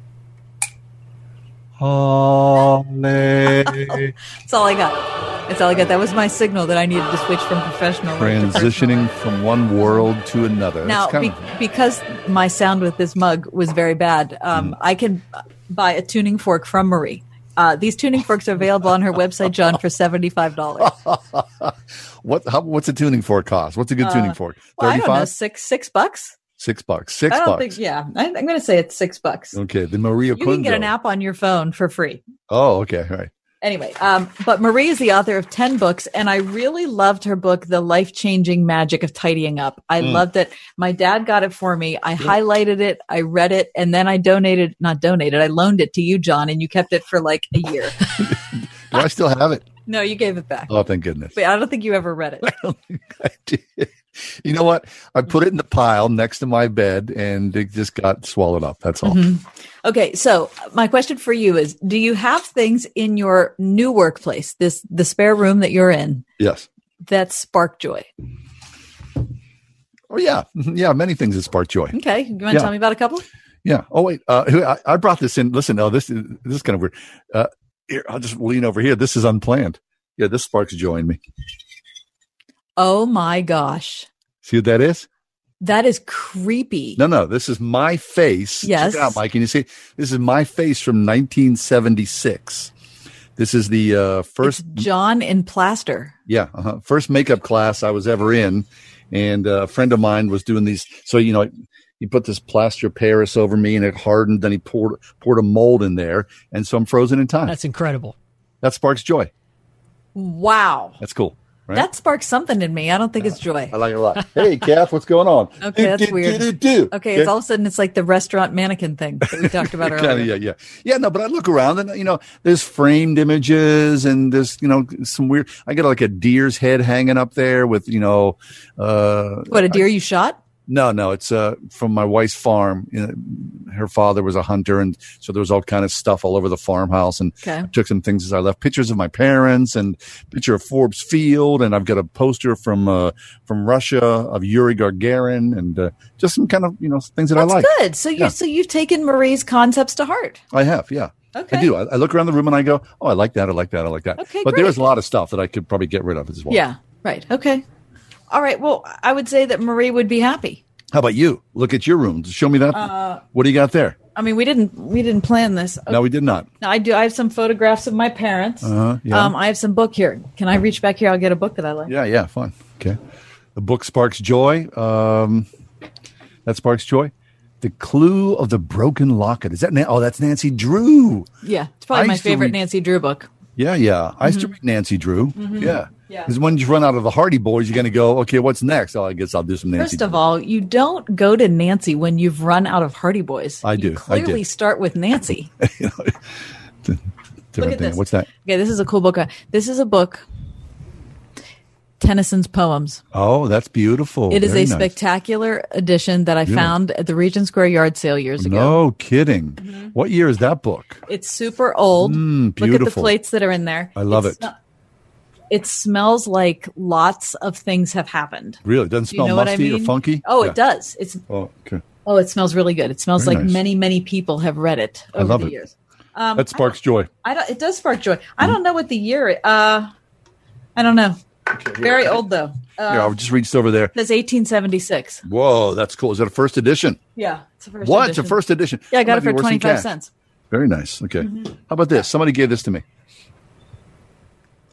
S3: That's all I got. That's all I got. That was my signal that I needed to switch from professional. to.
S2: Transitioning from one world to another.
S3: Now, be-
S2: of-
S3: because my sound with this mug was very bad, um,
S2: Mm.
S3: I can buy a tuning fork from Marie. Uh, these tuning forks are available on her website, John, for seventy-five dollars.
S2: what? How, what's a tuning fork cost? What's a good tuning fork?
S3: Uh, Well,
S2: Thirty-five.
S3: six six bucks.
S2: Six bucks. Six
S3: I don't
S2: bucks.
S3: think. Yeah, I, I'm going to say it's six bucks.
S2: Okay, the Maria
S3: You can get an app on your phone for free.
S2: Oh, okay, all right.
S3: Anyway, um, but Marie is the author of 10 books, and I really loved her book, The Life Changing Magic of Tidying Up. I
S50: Mm.
S3: loved it. My dad got it for me. I highlighted it, I read it, and then I donated, not donated, I loaned it to you, John, and you kept it for like a year.
S2: Do I still have it?
S3: no, you gave it back.
S2: Oh, thank goodness.
S3: But I don't think you ever read it.
S2: You know what? I put it in the pile next to my bed, and it just got swallowed up. That's all.
S3: Mhm. Okay, so my question for you is do you have things in your new workplace, this the spare room that you're in,
S2: Yes.
S3: that spark joy?
S2: Oh yeah, yeah. Many things that spark joy.
S3: Okay, you want to
S2: Yeah.
S3: tell me about a couple?
S2: Yeah. Oh wait, uh, I, I brought this in. Listen, oh, this is this is kind of weird. Uh, here, I'll just lean over here. This is unplanned. Yeah, this sparks joy in me.
S3: Oh my gosh.
S2: See what that is?
S3: That is creepy.
S2: No, no. This is my face.
S3: Yes.
S2: Check it out, Mike. Can you see? This is my face from 1976. This is the uh, first
S3: John in plaster.
S2: Yeah, uh-huh. first makeup class I was ever in, and uh, a friend of mine was doing these. So you know, he put this plaster Paris over me, and it hardened. Then he poured poured a mold in there, and so I'm frozen in time.
S50: That's incredible.
S2: That sparks joy.
S3: Wow.
S2: That's cool. Right?
S3: That sparks something in me. I don't think it's joy.
S2: I like it a lot. Hey, Kath, what's going on?
S3: Okay, that's
S2: Do,
S3: weird.
S2: do, do, do.
S3: Okay, it's all of a sudden it's like the restaurant mannequin thing that we talked about earlier.
S2: yeah, yeah, yeah. No, but I look around and you know, there's framed images and there's you know some weird. I got like a deer's head hanging up there with you know, uh,
S3: What a deer you shot?
S2: No, no, it's uh, from my wife's farm. You know, her father was a hunter, and so there was all kind of stuff all over the farmhouse. And
S3: Okay.
S2: I took some things as I left, pictures of my parents, and picture of Forbes Field, and I've got a poster from uh, from Russia of Yuri Gagarin, and uh, just some kind of you know things that
S3: That's
S2: I like.
S3: good. So you
S2: Yeah.
S3: so you've taken Marie's concepts to heart.
S2: I have, yeah.
S3: Okay.
S2: I do. I, I look around the room and I go, "Oh, I like that. I like that. I like that."
S3: Okay,
S2: but there
S3: great.
S2: is a lot of stuff that I could probably get rid of as well.
S3: Yeah. Right. Okay. All right. Well, I would say that Marie would be happy.
S2: How about you? Look at your room. Show me that.
S3: Uh,
S2: what do you got there?
S3: I mean, we didn't we didn't plan this.
S2: No, we did not.
S3: I do. I have some photographs of my parents.
S2: Uh-huh, yeah.
S3: Um, I have some book here. Can I reach back here? I'll get a book that I like.
S2: Yeah, yeah, fine. Okay. The book sparks joy. Um, that sparks joy. The clue of the broken locket. Is that? Oh, that's Nancy Drew.
S3: Yeah, it's probably
S2: I
S3: my favorite
S2: read-
S3: Nancy Drew book.
S2: Yeah, yeah. I used to
S3: Mhm.
S2: read Nancy Drew.
S3: Mhm.
S2: Yeah.
S3: Yeah.
S2: Because when you run out of the Hardy Boys, you're going to go, okay, what's next? Oh, I guess I'll do some Nancy.
S3: First of all, you don't go to Nancy when you've run out of Hardy Boys.
S2: I do. I
S3: Clearly,
S2: did.
S3: start with Nancy.
S2: Different
S3: at
S2: thing.
S3: this.
S2: What's that?
S3: Okay, this is a cool book. Uh, This is a book. Tennyson's poems.
S2: Oh, that's beautiful.
S3: it is
S2: Very
S3: a
S2: nice.
S3: spectacular edition that I
S2: Yeah.
S3: found at the Regent Square yard sale years ago.
S2: No kidding. What year is that book?
S3: It's super old.
S2: Mm,
S3: Look at the plates that are in there.
S2: I love
S3: It's
S2: it.
S3: not- it smells like lots of things have happened.
S2: Really? It doesn't
S3: Do you
S2: smell
S3: know what I
S2: musty or funky?
S3: Oh,
S2: Yeah.
S3: it does. It's
S2: Oh, okay.
S3: oh, it smells really good. It smells
S2: Very
S3: like
S2: nice.
S3: many, many people have read it
S2: I
S3: over
S2: love
S3: the
S2: it.
S3: years. Um,
S2: that sparks joy.
S3: I don't. It does spark joy. I don't know what the year. Uh, I don't know. Very old though. Uh,
S2: Here, I just reached over there.
S3: That's 1876.
S2: Whoa, that's cool. Is that a first edition?
S3: Yeah, it's a first
S2: what?
S3: edition.
S2: It's a first edition.
S3: Yeah, I got
S2: Might
S3: it for 25 cents.
S2: Very nice. Okay.
S3: Mhm.
S2: How about this? Somebody gave this to me.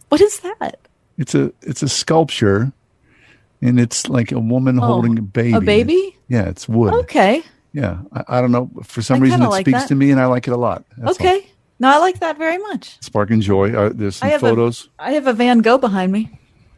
S3: What is that?
S2: It's a it's a sculpture, and it's like a woman
S3: Oh,
S2: holding a baby.
S3: a baby?
S2: Yeah, it's wood.
S3: Okay.
S2: Yeah, I, I don't know. For some
S3: I
S2: reason, it
S3: like
S2: speaks
S3: that.
S2: to me, and I like it a lot. That's all.
S3: okay. No, I like that very much.
S2: Spark and joy. Uh, there's some
S3: I
S2: photos.
S3: A, I have a Van Gogh behind me.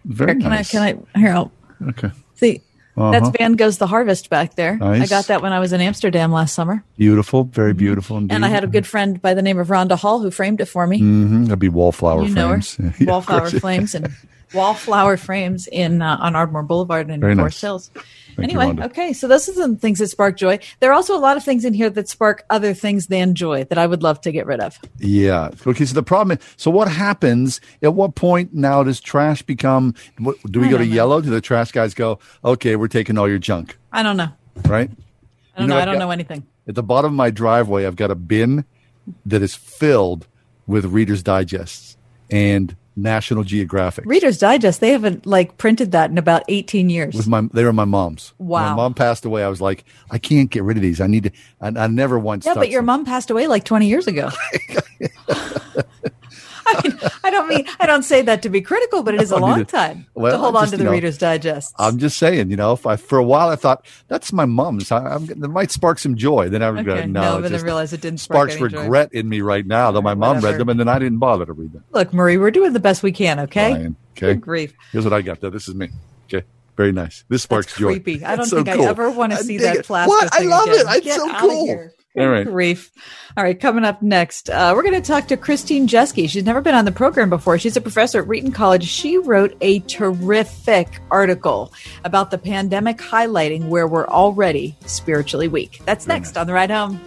S2: Very
S3: Here, can
S2: nice.
S3: I? Can I? Here, I'll
S2: Okay.
S3: see. That's
S2: Uh-huh.
S3: Van Gogh's The Harvest back there. I got that when I was in Amsterdam last summer,
S2: Beautiful. Very beautiful. Indeed.
S3: and I had a good friend by the name of Rhonda Hall who framed it for me.
S2: Mm-hmm. That'd be wallflower
S3: you know
S2: frames.
S3: her,
S2: Yeah,
S3: wallflower flames and wallflower frames in uh, on Ardmore Boulevard in
S2: Very
S3: Forest
S2: nice.
S3: Hills.
S2: Thank
S3: anyway,
S2: Rhonda.
S3: okay, so those are some things that spark joy. There are also a lot of things in here that spark other things than joy that I would love to get rid of.
S2: Yeah. Okay. So the problem is, so what happens? At what point now does trash become? What, do we
S3: I
S2: go to
S3: know.
S2: yellow? Do the trash guys go? Okay, we're taking all your junk,
S3: I don't know.
S2: right?
S3: I don't
S2: You know,
S3: know. I don't
S2: got-
S3: know anything.
S2: At the bottom of my driveway, I've got a bin, that is filled with Reader's Digests and National Geographic.
S3: Reader's Digest, they haven't like printed that in about 18 years.
S2: With my, they were my mom's.
S3: Wow.
S2: My mom passed away. I was like, I can't get rid of these. I need to. I, I never once.
S3: yeah, but your
S2: them.
S3: mom passed away like 20 years ago. I mean, I don't mean, I don't say that to be critical, but it is a long time
S2: Well,
S3: to hold
S2: I'm
S3: on to the
S2: know,
S3: Reader's Digest.
S2: I'm just saying, you know, if I for a while I thought that's my mom's, I, I'm, that might spark some joy. Then I would go,
S3: Okay,
S2: no,
S3: no, but then
S2: just
S3: realize it didn't spark
S2: sparks
S3: any joy.
S2: regret in me right now. Though my mom
S3: whatever.
S2: read them and then I didn't bother to read them.
S3: Look, Marie, we're doing the best we can, okay?
S2: Brian, okay,
S3: Good grief.
S2: Here's what I got. Though this is me. Okay, very nice. This sparks joy.
S3: Creepy. I don't
S2: so
S3: think I ever want to see that
S2: it.
S3: plastic.
S2: What? I love
S3: again.
S2: it. It's
S3: Get
S2: so cool. All right.
S3: Grief. All right, coming up next, uh, we're going to talk to Christine Jeske. She's never been on the program before. She's a professor at Wheaton College. She wrote a terrific article about the pandemic, highlighting where we're already spiritually weak. That's next on the ride home.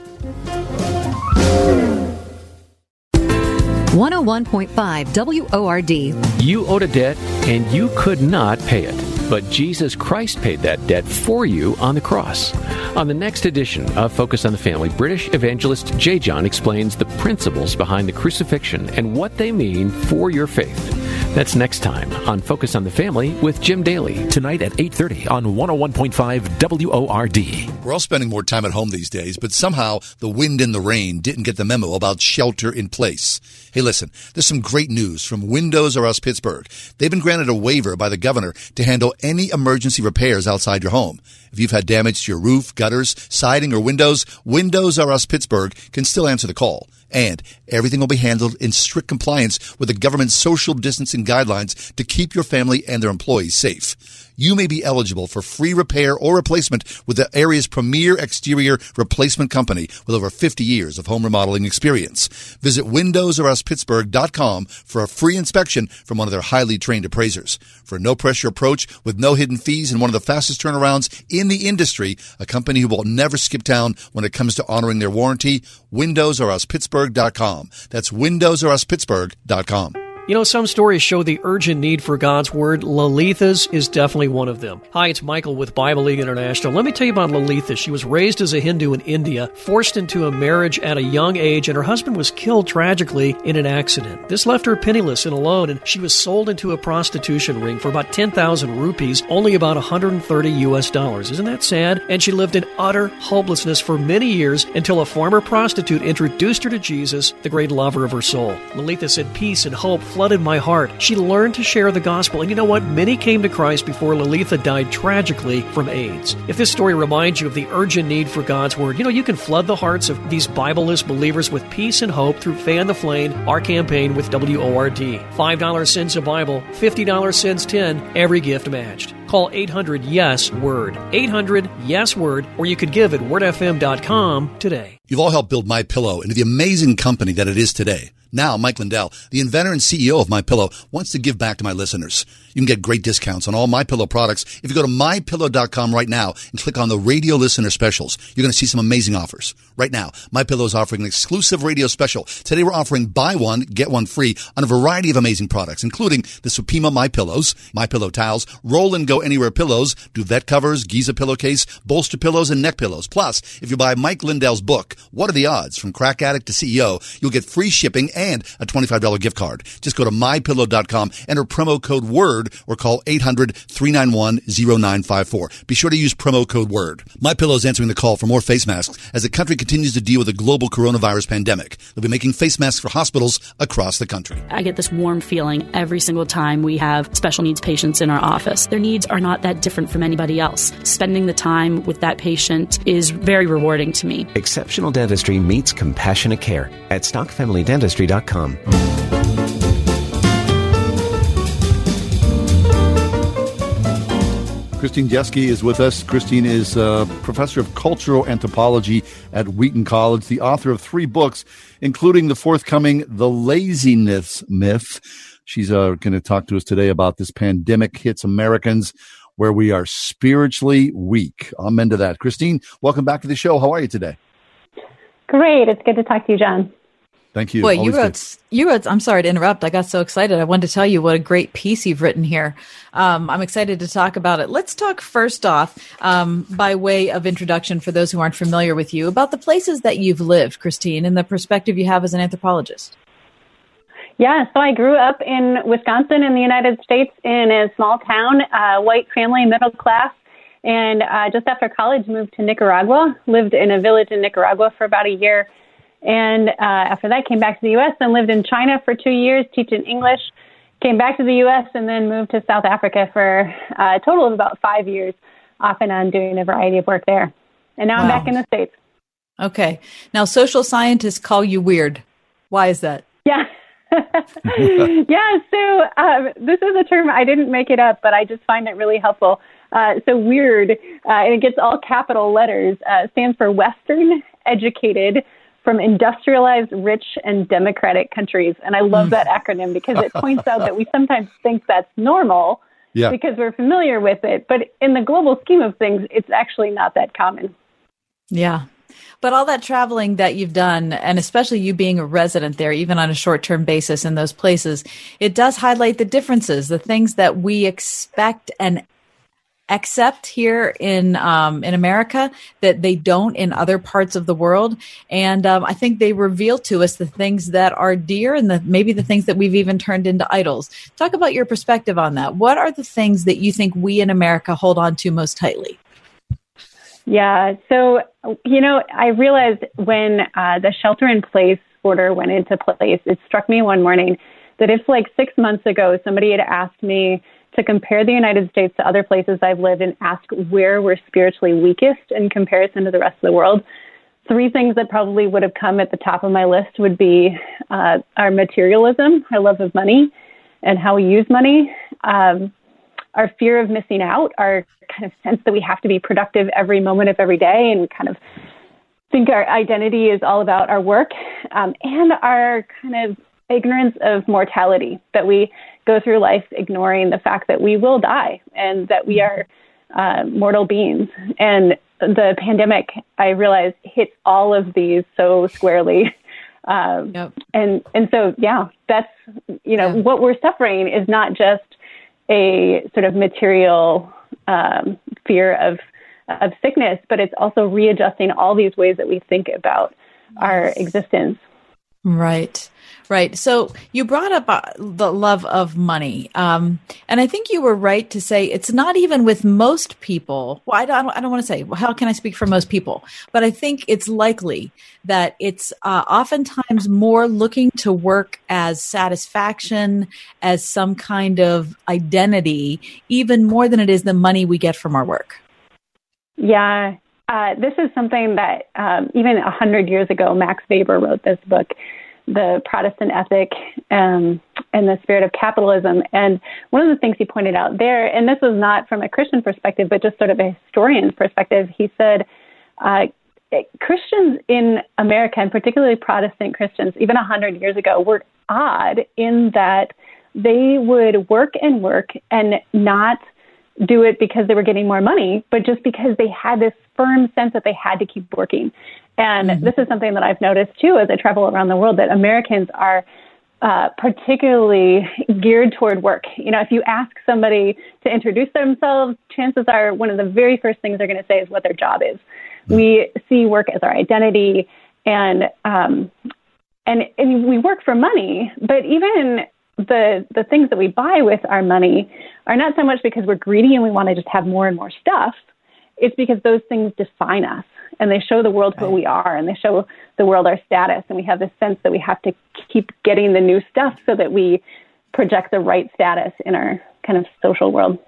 S5: 101.5 WORD.
S38: You owed a debt and you could not pay it. But Jesus Christ paid that debt for you on the cross. On the next edition of Focus on the Family, British evangelist J. John explains the principles behind the crucifixion and what they mean for your faith. That's next time on Focus on the Family with Jim Daly.
S50: Tonight at 8.30 on 101.5 WORD.
S2: We're all spending more time at home these days, but somehow the wind and the rain didn't get the memo about shelter in place. Hey, listen, there's some great news from Windows R Us Pittsburgh. They've been granted a waiver by the governor to handle any emergency repairs outside your home. If you've had damage to your roof, gutters, siding, or windows, Windows R Us Pittsburgh can still answer the call. And everything will be handled in strict compliance with the government's social distancing guidelines to keep your family and their employees safe. You may be eligible for free repair or replacement with the area's premier exterior replacement company with over 50 years of home remodeling experience. Visit windowsruspittsburgh.com for a free inspection from one of their highly trained appraisers. For a no pressure approach with no hidden fees and one of the fastest turnarounds in the industry, a company who will never skip town when it comes to honoring their warranty, windowsruspittsburgh.com. That's windowsruspittsburgh.com.
S51: You know, some stories show the urgent need for God's Word. Lalitha's is definitely one of them. Hi, it's Michael with Bible League International. Let me tell you about Lalitha. She was raised as a Hindu in India, forced into a marriage at a young age, and her husband was killed tragically in an accident. This left her penniless and alone, and she was sold into a prostitution ring for about 10,000 rupees, only about 130 US dollars. Isn't that sad? And she lived in utter hopelessness for many years until a former prostitute introduced her to Jesus, the great lover of her soul. Lalitha said, Peace and hope flooded my heart. She learned to share the gospel, and you know what? Many came to Christ before Lalitha died tragically from AIDS. If this story reminds you of the urgent need for God's Word, you know, you can flood the hearts of these Bibleless believers with peace and hope through Fan the Flame, our campaign with WORD. $5 sends a Bible, $50 sends 10, every gift matched. Call 800 Yes Word. 800 Yes Word, or you could give at wordfm.com today.
S2: You've all helped build My Pillow into the amazing company that it is today. Now, Mike Lindell, the inventor and CEO of My Pillow, wants to give back to my listeners. You can get great discounts on all My Pillow products if you go to mypillow.com right now and click on the radio listener specials. You're going to see some amazing offers. Right now, My Pillow is offering an exclusive radio special. Today we're offering buy one, get one free on a variety of amazing products, including the Supima My Pillows, My Pillow towels, roll and go anywhere pillows, duvet covers, Giza pillowcase, bolster pillows, and neck pillows. Plus, if you buy Mike Lindell's book, What Are the Odds? From Crack Addict to CEO, you'll get free shipping and a $25 gift card. Just go to mypillow.com, enter promo code WORD, or call 800-391-0954. Be sure to use promo code WORD. My Pillow is answering the call for more face masks as the country continues to deal with the global coronavirus pandemic. They'll be making face masks for hospitals across the country.
S52: I get this warm feeling every single time we have special needs patients in our office. Their needs are not that different from anybody else. Spending the time with that patient is very rewarding to me.
S49: Exceptional dentistry meets compassionate care at stockfamilydentistry.com.
S2: Christine Jeske is with us. Christine is a professor of cultural anthropology at Wheaton College, the author of three books, including the forthcoming The Laziness Myth. She's uh, going to talk to us today about this pandemic hits Americans where we are spiritually weak. Amen to that. Christine, welcome back to the show. How are you today?
S53: Great. It's good to talk to you, John.
S2: Thank you.
S3: Boy,
S2: Always
S3: you wrote,
S2: good.
S3: you wrote, I'm sorry to interrupt. I got so excited. I wanted to tell you what a great piece you've written here. Um, I'm excited to talk about it. Let's talk first off, um, by way of introduction for those who aren't familiar with you, about the places that you've lived, Christine, and the perspective you have as an anthropologist.
S54: Yeah, so I grew up in Wisconsin in the United States in a small town, uh, white family, middle class. And uh, just after college, moved to Nicaragua, lived in a village in Nicaragua for about a year. And uh, after that, came back to the U.S. and lived in China for two years, teaching English. Came back to the U.S. and then moved to South Africa for uh, a total of about five years, off and on doing a variety of work there. And now I'm back in the States.
S3: Okay. Now, social scientists call you weird. Why is that?
S54: Yeah. yeah, so um, this is a term I didn't make it up, but I just find it really helpful. Uh, so weird, uh, and it gets all capital letters, uh, stands for Western educated from industrialized, rich, and democratic countries. And I love that mm. acronym because it points out that we sometimes think that's normal
S2: Yeah.
S54: because we're familiar with it. But in the global scheme of things, it's actually not that common.
S3: Yeah. But all that traveling that you've done, and especially you being a resident there, even on a short term basis in those places, it does highlight the differences, the things that we expect and accept here in um, in America that they don't in other parts of the world. And um, I think they reveal to us the things that are dear and the, maybe the things that we've even turned into idols. Talk about your perspective on that. What are the things that you think we in America hold on to most tightly?
S54: Yeah. So, you know, I realized when uh, the shelter in place order went into place, it struck me one morning that if, like, six months ago, somebody had asked me to compare the United States to other places I've lived and ask where we're spiritually weakest in comparison to the rest of the world, three things that probably would have come at the top of my list would be uh, our materialism, our love of money, and how we use money. Um, our fear of missing out, our kind of sense that we have to be productive every moment of every day and kind of think our identity is all about our work, um, and our kind of ignorance of mortality, that we go through life ignoring the fact that we will die and that we are uh, mortal beings. And the pandemic, I realized, hits all of these so squarely. Um, And and so yeah, that's you know what we're suffering is not just a sort of material um, fear of of sickness, but it's also readjusting all these ways that we think about our existence.
S3: Right, right. So you brought up uh, the love of money, um, and I think you were right to say it's not even with most people. Well, I don't, I don't want to say well, how can I speak for most people, but I think it's likely that it's uh, oftentimes more looking to work as satisfaction, as some kind of identity, even more than it is the money we get from our work.
S54: Yeah, uh, this is something that um, even a hundred years ago, Max Weber wrote this book, "The Protestant Ethic um, and the Spirit of Capitalism." And one of the things he pointed out there, and this was not from a Christian perspective, but just sort of a historian's perspective, he said. Uh, Christians in America, and particularly Protestant Christians, even a hundred years ago, were odd in that they would work and work and not do it because they were getting more money, but just because they had this firm sense that they had to keep working. And this is something that I've noticed too as I travel around the world that Americans are uh, particularly geared toward work. You know, if you ask somebody to introduce themselves, chances are one of the very first things they're going to say is what their job is. We see work as our identity, and um, and and we work for money. But even the the things that we buy with our money are not so much because we're greedy and we want to just have more and more stuff. It's because those things define us and they show the world who we are and they show the world our status and we have this sense that we have to keep getting the new stuff so that we project the right status in our kind of social world.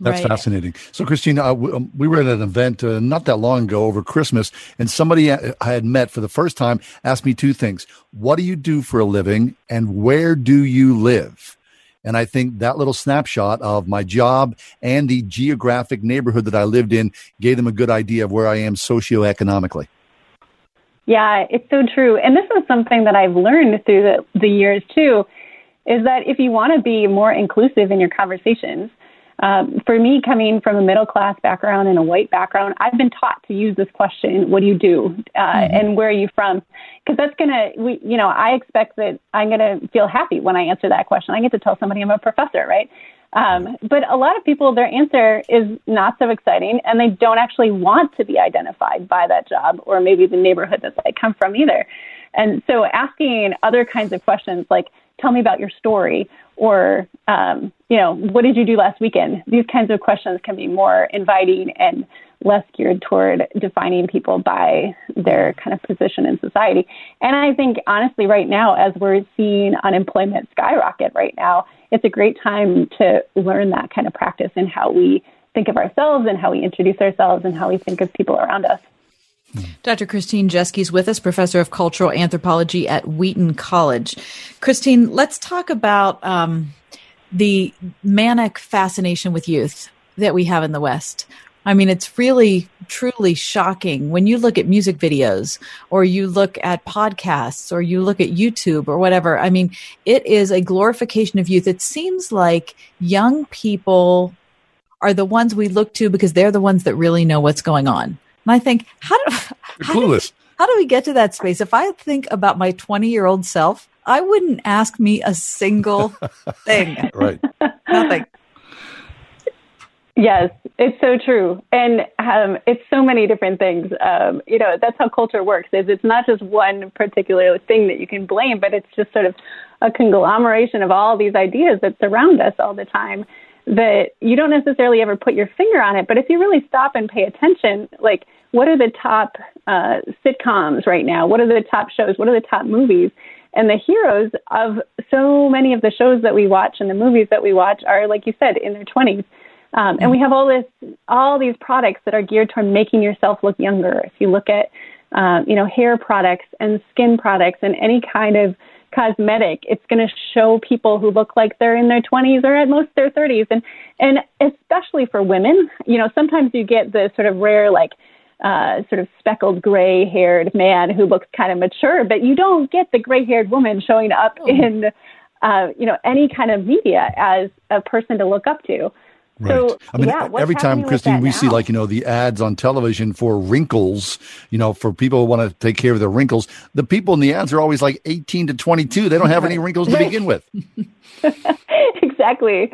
S2: That's fascinating. So, Christina, uh, um, we were at an event uh, not that long ago over Christmas, and somebody I I had met for the first time asked me two things: What do you do for a living, and where do you live? And I think that little snapshot of my job and the geographic neighborhood that I lived in gave them a good idea of where I am socioeconomically.
S54: Yeah, it's so true. And this is something that I've learned through the, the years too, is that if you want to be more inclusive in your conversations, Um, for me, coming from a middle class background and a white background, I've been taught to use this question: "What do you do?" Uh, mm-hmm. and "Where are you from?" Because that's gonna, we, you know, I expect that I'm gonna feel happy when I answer that question. I get to tell somebody I'm a professor, right? Um, but a lot of people, their answer is not so exciting, and they don't actually want to be identified by that job or maybe the neighborhood that they come from either. And so, asking other kinds of questions like, "Tell me about your story," or um, you know, "What did you do last weekend?" These kinds of questions can be more inviting and less geared toward defining people by their kind of position in society. And I think, honestly, right now, as we're seeing unemployment skyrocket right now, it's a great time to learn that kind of practice in how we think of ourselves and how we introduce ourselves and how we think of people around us.
S3: Dr. Christine Jeske is with us, professor of cultural anthropology at Wheaton College. Christine, let's talk about um, the manic fascination with youth that we have in the West. I mean, it's really, truly shocking when you look at music videos or you look at podcasts or you look at YouTube or whatever. I mean, it is a glorification of youth. It seems like young people are the ones we look to because they're the ones that really know what's going on. And I think, how do, how do, how do we get to that space? If I think about my 20 year old self, I wouldn't ask me a single thing.
S2: right.
S3: Nothing.
S54: Yes, it's so true, and um, it's so many different things. Um, you know, that's how culture works. Is it's not just one particular thing that you can blame, but it's just sort of a conglomeration of all these ideas that surround us all the time. That you don't necessarily ever put your finger on it, but if you really stop and pay attention, like what are the top uh, sitcoms right now? What are the top shows? What are the top movies? And the heroes of so many of the shows that we watch and the movies that we watch are, like you said, in their 20s um, and we have all this, all these products that are geared toward making yourself look younger. If you look at, uh, you know, hair products and skin products and any kind of cosmetic, it's going to show people who look like they're in their 20s or at most their 30s. And and especially for women, you know, sometimes you get the sort of rare like. Uh, sort of speckled gray haired man who looks kind of mature, but you don't get the gray haired woman showing up oh. in, uh, you know, any kind of media as a person to look up to.
S2: Right. So, I mean, yeah, every time, Christine, we now? see like, you know, the ads on television for wrinkles, you know, for people who want to take care of their wrinkles, the people in the ads are always like 18 to 22. They don't have any wrinkles to begin with.
S54: exactly.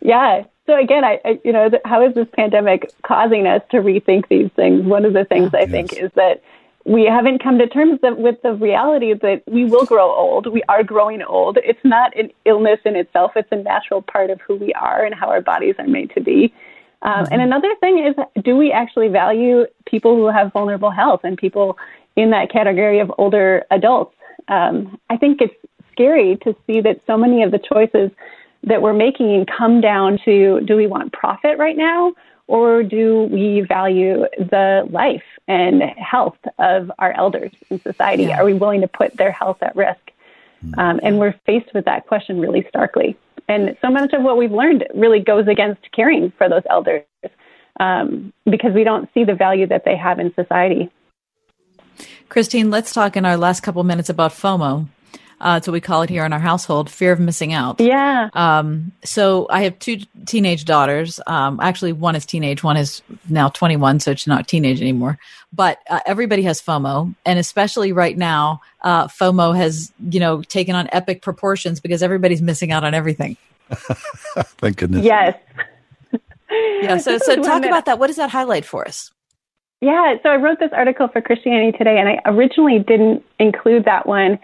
S54: Yeah. So again, I, I you know, how is this pandemic causing us to rethink these things? One of the things I yes. think is that we haven't come to terms with the reality that we will grow old. We are growing old. It's not an illness in itself. It's a natural part of who we are and how our bodies are made to be. Um, mm-hmm. And another thing is, do we actually value people who have vulnerable health and people in that category of older adults? Um, I think it's scary to see that so many of the choices that we're making come down to do we want profit right now or do we value the life and health of our elders in society? Yeah. Are we willing to put their health at risk? Hmm. Um, and we're faced with that question really starkly. And so much of what we've learned really goes against caring for those elders um, because we don't see the value that they have in society.
S3: Christine, let's talk in our last couple minutes about FOMO. Uh, that's what we call it here in our household, fear of missing out.
S54: Yeah.
S3: Um, so I have two teenage daughters. Um, actually, one is teenage, one is now 21, so she's not teenage anymore. But uh, everybody has FOMO, and especially right now, uh, FOMO has you know taken on epic proportions because everybody's missing out on everything.
S2: Thank goodness.
S54: Yes.
S3: yeah. So, so talk about that. What does that highlight for us?
S54: Yeah, so I wrote this article for Christianity Today, and I originally didn't include that one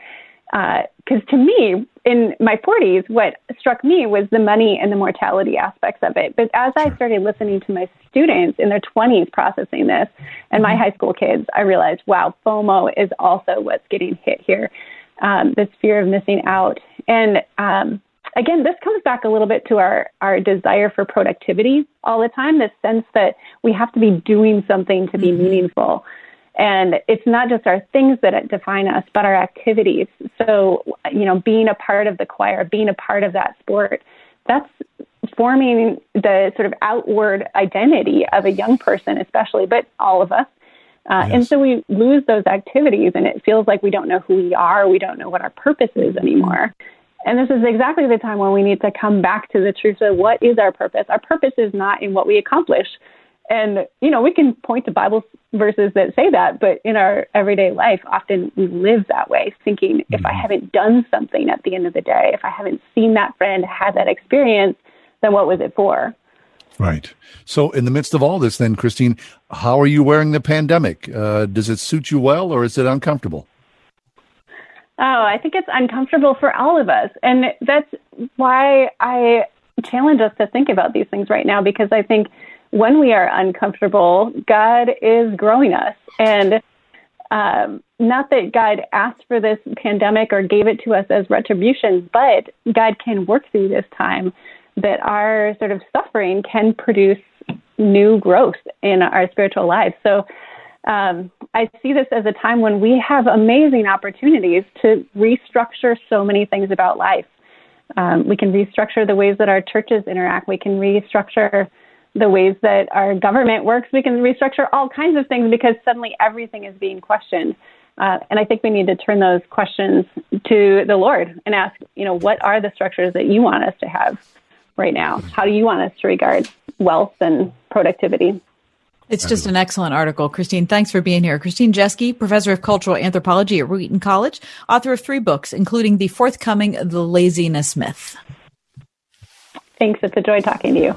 S54: because uh, to me, in my 40s, what struck me was the money and the mortality aspects of it. But as I started listening to my students in their 20s processing this and my mm-hmm. high school kids, I realized, wow, FOMO is also what's getting hit here. Um, this fear of missing out. And um, again, this comes back a little bit to our, our desire for productivity all the time, this sense that we have to be doing something to be mm-hmm. meaningful. And it's not just our things that define us, but our activities. So, you know, being a part of the choir, being a part of that sport, that's forming the sort of outward identity of a young person, especially, but all of us. Uh, yes. And so we lose those activities, and it feels like we don't know who we are. We don't know what our purpose is anymore. And this is exactly the time when we need to come back to the truth of what is our purpose. Our purpose is not in what we accomplish. And, you know, we can point to Bible verses that say that, but in our everyday life, often we live that way, thinking if I haven't done something at the end of the day, if I haven't seen that friend, had that experience, then what was it for?
S2: Right. So, in the midst of all this, then, Christine, how are you wearing the pandemic? Uh, does it suit you well or is it uncomfortable?
S54: Oh, I think it's uncomfortable for all of us. And that's why I challenge us to think about these things right now because I think when we are uncomfortable, God is growing us. And um, not that God asked for this pandemic or gave it to us as retribution, but God can work through this time that our sort of suffering can produce new growth in our spiritual lives. So um, I see this as a time when we have amazing opportunities to restructure so many things about life. Um, we can restructure the ways that our churches interact. We can restructure the ways that our government works. We can restructure all kinds of things because suddenly everything is being questioned. Uh, and I think we need to turn those questions to the Lord and ask, you know, what are the structures that you want us to have right now? How do you want us to regard wealth and productivity?
S55: It's just an excellent article. Christine, thanks for being here. Christine Jeske, professor of cultural anthropology at Wheaton College, author of three books, including the forthcoming The Laziness Myth.
S54: Thanks. It's a joy talking to you.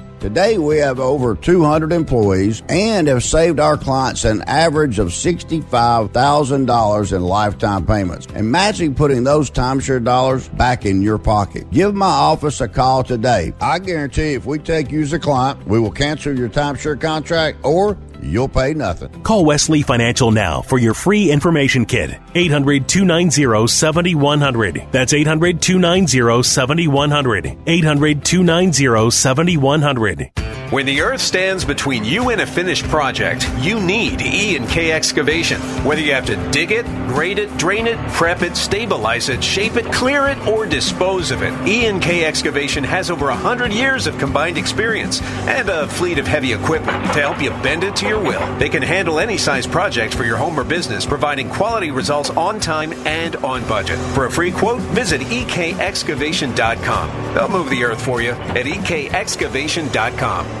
S56: Today, we have over 200 employees and have saved our clients an average of $65,000 in lifetime payments. Imagine putting those timeshare dollars back in your pocket. Give my office a call today. I guarantee if we take you as a client, we will cancel your timeshare contract or you'll pay nothing.
S21: Call Wesley Financial now for your free information kit. 800 290 7100. That's 800 290 7100. 800 290 7100.
S57: When the earth stands between you and a finished project, you need E and K excavation. Whether you have to dig it, grade it, drain it, prep it, stabilize it, shape it, clear it, or dispose of it, E and K excavation has over 100 years of combined experience and a fleet of heavy equipment to help you bend it to your will. They can handle any size project for your home or business, providing quality results on time and on budget. For a free quote, visit ekexcavation.com. They'll move the earth for you at ekexcavation.com.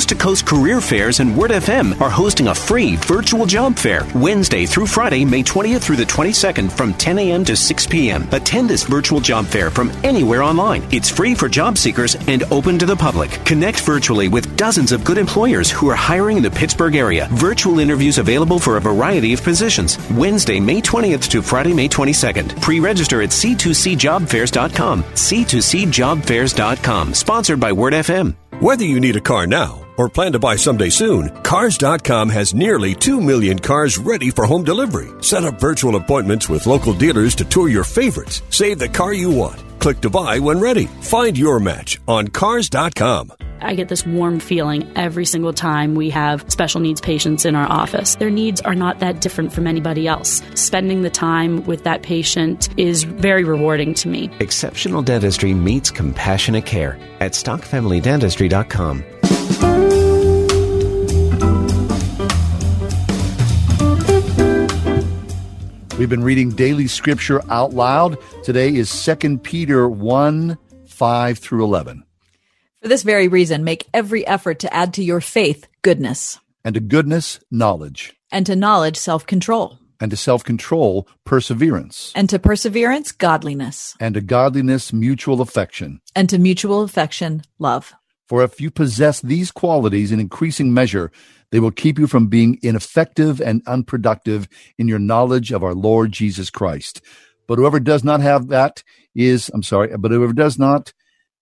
S20: to Coast Career Fairs and Word FM are hosting a free virtual job fair Wednesday through Friday, May 20th through the 22nd from 10 a.m. to 6 p.m. Attend this virtual job fair from anywhere online. It's free for job seekers and open to the public. Connect virtually with dozens of good employers who are hiring in the Pittsburgh area. Virtual interviews available for a variety of positions. Wednesday, May 20th to Friday, May 22nd. Pre-register at c2cjobfairs.com. c2cjobfairs.com. Sponsored by Word FM.
S45: Whether you need a car now or plan to buy someday soon, Cars.com has nearly 2 million cars ready for home delivery. Set up virtual appointments with local dealers to tour your favorites. Save the car you want. Click to buy when ready. Find your match on Cars.com.
S52: I get this warm feeling every single time we have special needs patients in our office. Their needs are not that different from anybody else. Spending the time with that patient is very rewarding to me.
S20: Exceptional dentistry meets compassionate care at stockfamilydentistry.com.
S2: We've been reading daily scripture out loud. Today is 2 Peter 1 5 through 11.
S3: For this very reason, make every effort to add to your faith goodness,
S2: And to goodness, knowledge.
S3: and to knowledge, self control,
S2: And to self control, perseverance.
S3: and to perseverance, godliness,
S2: And to godliness, mutual affection.
S3: and to mutual affection, love.
S2: For if you possess these qualities in increasing measure, they will keep you from being ineffective and unproductive in your knowledge of our Lord Jesus Christ. But whoever does not have that is, I'm sorry, but whoever does not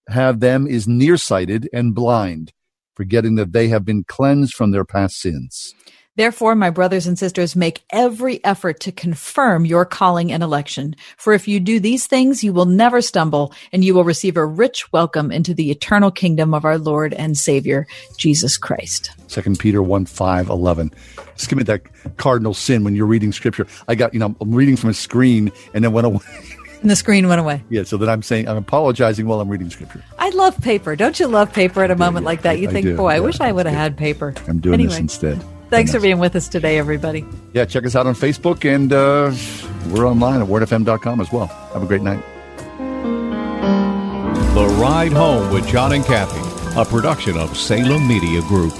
S2: have them is nearsighted and blind, forgetting that they have been cleansed from their past sins.
S3: Therefore, my brothers and sisters, make every effort to confirm your calling and election. For if you do these things, you will never stumble, and you will receive a rich welcome into the eternal kingdom of our Lord and Savior, Jesus Christ.
S2: Second Peter 1 5 11. Just give me that cardinal sin when you're reading scripture. I got, you know, I'm reading from a screen and then went away.
S3: And the screen went away.
S2: yeah, so that I'm saying, I'm apologizing while I'm reading scripture.
S3: I love paper. Don't you love paper at a moment like that? You
S2: I
S3: think,
S2: do,
S3: boy, I wish I would have had paper.
S2: I'm doing
S3: anyway,
S2: this instead.
S3: Thanks for being with us today, everybody.
S2: Yeah, check us out on Facebook and uh, we're online at wordfm.com as well. Have a great night.
S47: The Ride Home with John and Kathy, a production of Salem Media Group.